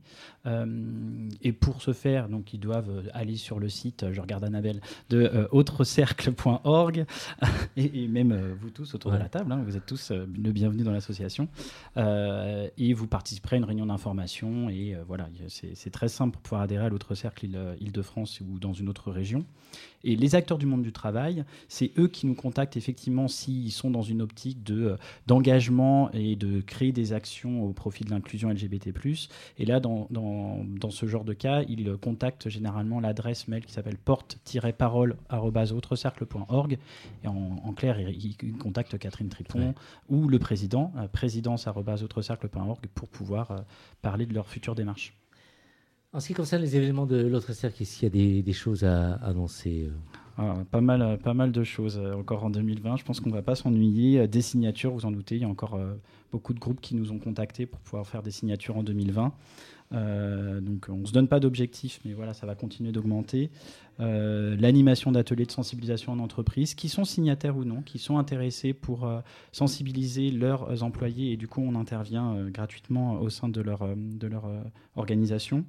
Speaker 6: Euh, et pour ce faire, donc ils doivent euh, aller sur le site, je regarde Annabelle, de autrecercle.org et, et même vous tous autour de la table, hein, vous êtes tous le bienvenu dans l'association. Et vous participerez à une réunion d'information. Et voilà, c'est très simple pour pouvoir adhérer à l'autre cercle Île- Île-de-France ou dans une autre région. Et les acteurs du monde du travail, c'est eux qui nous contactent effectivement s'ils sont dans une optique de, euh, d'engagement et de créer des actions au profit de l'inclusion LGBT. Et là, dans, dans, dans ce genre de cas, ils contactent généralement l'adresse mail qui s'appelle porte-parole.autrecercle.org. Et en, en clair, ils, ils contactent Catherine Tripon
Speaker 2: Ouais.
Speaker 6: ou le président, euh, présidence.autrecercle.org, pour pouvoir euh, parler de leur future démarche.
Speaker 2: En ce qui concerne les événements de l'autre cercle, est-ce qu'il y a des, choses à annoncer euh?
Speaker 6: Ah, pas, mal, pas mal de choses euh, encore en 2020. Je pense qu'on ne va pas s'ennuyer. Euh, Des signatures, vous en doutez, il y a encore beaucoup de groupes qui nous ont contactés pour pouvoir faire des signatures en 2020. Euh, donc on ne se donne pas d'objectif, mais voilà, ça va continuer d'augmenter. L'animation d'ateliers de sensibilisation en entreprise, qui sont signataires ou non, qui sont intéressés pour sensibiliser leurs employés et du coup on intervient gratuitement au sein de leur, organisation.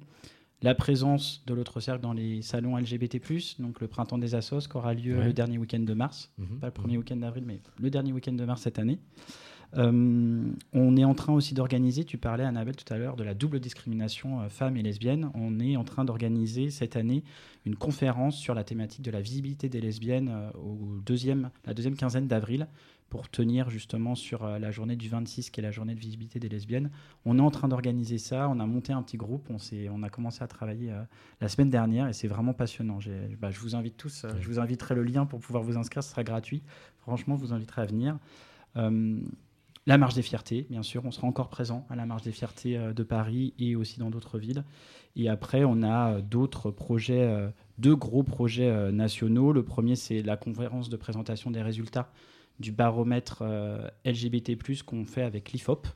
Speaker 6: La présence de l'autre cercle dans les salons LGBT+, donc le printemps des assos qui aura lieu
Speaker 2: Ouais.
Speaker 6: le dernier week-end de mars,
Speaker 2: Mhm.
Speaker 6: pas le premier week-end d'avril, mais le dernier week-end de mars cette année. Euh, on est en train aussi d'organiser, tu parlais Annabelle tout à l'heure, de la double discrimination euh, femmes et lesbiennes. On est en train d'organiser cette année une conférence sur la thématique de la visibilité des lesbiennes euh, au deuxième, la deuxième quinzaine d'avril pour tenir justement sur euh, la journée du 26 qui est la journée de visibilité des lesbiennes. On est en train d'organiser ça, on a monté un petit groupe, on, on a commencé à travailler euh, la semaine dernière et c'est vraiment passionnant. Bah, je vous invite tous, euh, je vous inviterai le lien pour pouvoir vous inscrire, ce sera gratuit. Franchement, je vous inviterai à venir. La marche des fiertés, bien sûr, on sera encore présent à la marche des fiertés de Paris et aussi dans d'autres villes. Et après, on a d'autres projets, deux gros projets nationaux. Le premier, c'est la conférence de présentation des résultats du baromètre euh, LGBT+, qu'on fait avec l'IFOP.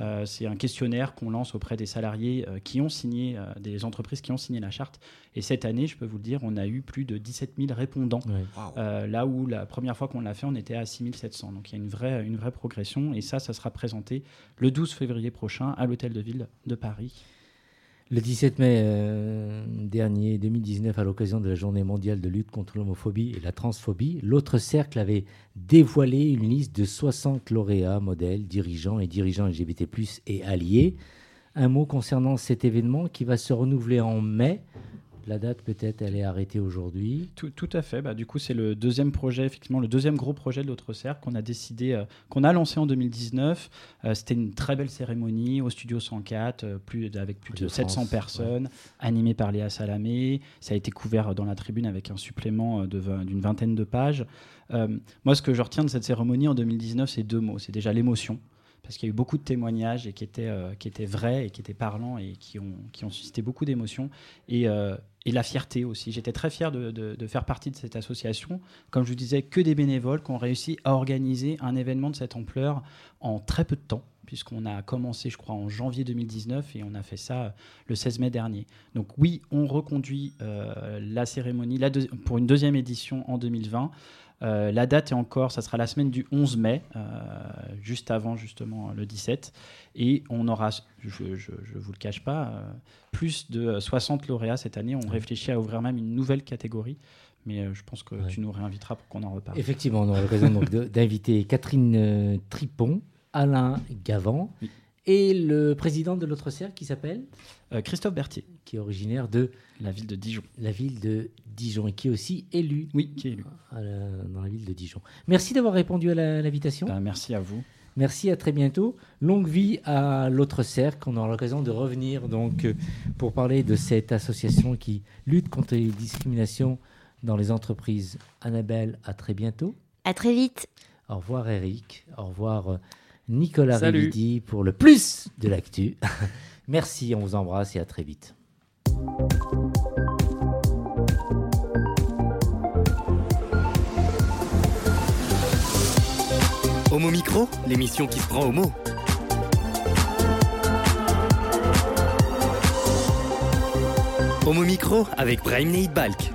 Speaker 6: Euh, c'est un questionnaire qu'on lance auprès des salariés euh, qui ont signé, euh, des entreprises qui ont signé la charte. Et cette année, je peux vous le dire, on a eu plus de 17 000 répondants.
Speaker 2: Ouais.
Speaker 6: Euh, là où la première fois qu'on l'a fait, on était à 6700. Donc il y a une vraie, une vraie progression. Et ça, ça sera présenté le 12 février prochain à l'Hôtel de Ville de Paris.
Speaker 2: Le 17 mai euh, dernier, 2019, à l'occasion de la journée mondiale de lutte contre l'homophobie et la transphobie, l'autre cercle avait dévoilé une liste de 60 lauréats, modèles, dirigeants et dirigeants LGBT+, et alliés. Un mot concernant cet événement qui va se renouveler en mai. La date, peut-être, elle est arrêtée aujourd'hui.
Speaker 6: Tout, tout à fait. Bah, du coup, c'est le deuxième projet, effectivement, le deuxième gros projet de l'autre cercle qu'on a décidé, euh, qu'on a lancé en 2019. Euh, C'était une très belle cérémonie au studio 104, euh, plus, avec plus de,
Speaker 2: De
Speaker 6: 700
Speaker 2: France,
Speaker 6: personnes, animée par Léa Salamé. Ça a été couvert dans la tribune avec un supplément d'une vingtaine de pages. Moi, ce que je retiens de cette cérémonie en 2019, c'est deux mots. C'est déjà l'émotion. Parce qu'il y a eu beaucoup de témoignages et qui étaient, euh, qui étaient vrais et qui étaient parlants et qui ont, qui ont suscité beaucoup d'émotions. Et, euh, et la fierté aussi. J'étais très fier de, de- faire partie de cette association. Comme je vous disais, que des bénévoles qui ont réussi à organiser un événement de cette ampleur en très peu de temps puisqu'on a commencé, je crois, en janvier 2019 et on a fait ça euh, le 16 mai dernier. Donc oui, on reconduit la cérémonie pour une deuxième édition en 2020. Euh, la date est encore, ça sera la semaine du 11 mai, euh, juste avant justement le 17. Et on aura, je ne vous le cache pas, euh, plus de 60 lauréats cette année. On réfléchit à ouvrir même une nouvelle catégorie. Mais je pense que
Speaker 2: Ouais.
Speaker 6: tu nous réinviteras pour qu'on en reparle.
Speaker 2: Effectivement, on aura l'occasion d'inviter Catherine Tripon, Alain Gavant
Speaker 6: Oui.
Speaker 2: Et le président de l'autre cercle qui s'appelle,
Speaker 6: Euh, Christophe Berthier,
Speaker 2: qui est originaire de
Speaker 6: la ville de Dijon.
Speaker 2: la ville de Dijon et qui est aussi élu
Speaker 6: Oui, qui est élu.
Speaker 2: la- dans la ville de Dijon. Merci d'avoir répondu à l'invitation.
Speaker 6: Ben, merci à vous.
Speaker 2: Merci, à très bientôt. Longue vie à l'autre cercle. On aura l'occasion de revenir donc euh, pour parler de cette association qui lutte contre les discriminations dans les entreprises. Annabelle, à très bientôt.
Speaker 3: À très vite.
Speaker 2: Au revoir Eric. Au revoir euh, Nicolas
Speaker 4: Salut.
Speaker 2: Rividi pour le plus de l'actu. Merci, on vous embrasse et à très vite.
Speaker 1: Homo Micro, l'émission qui se prend au mot. Homo Micro avec Brahim Balk.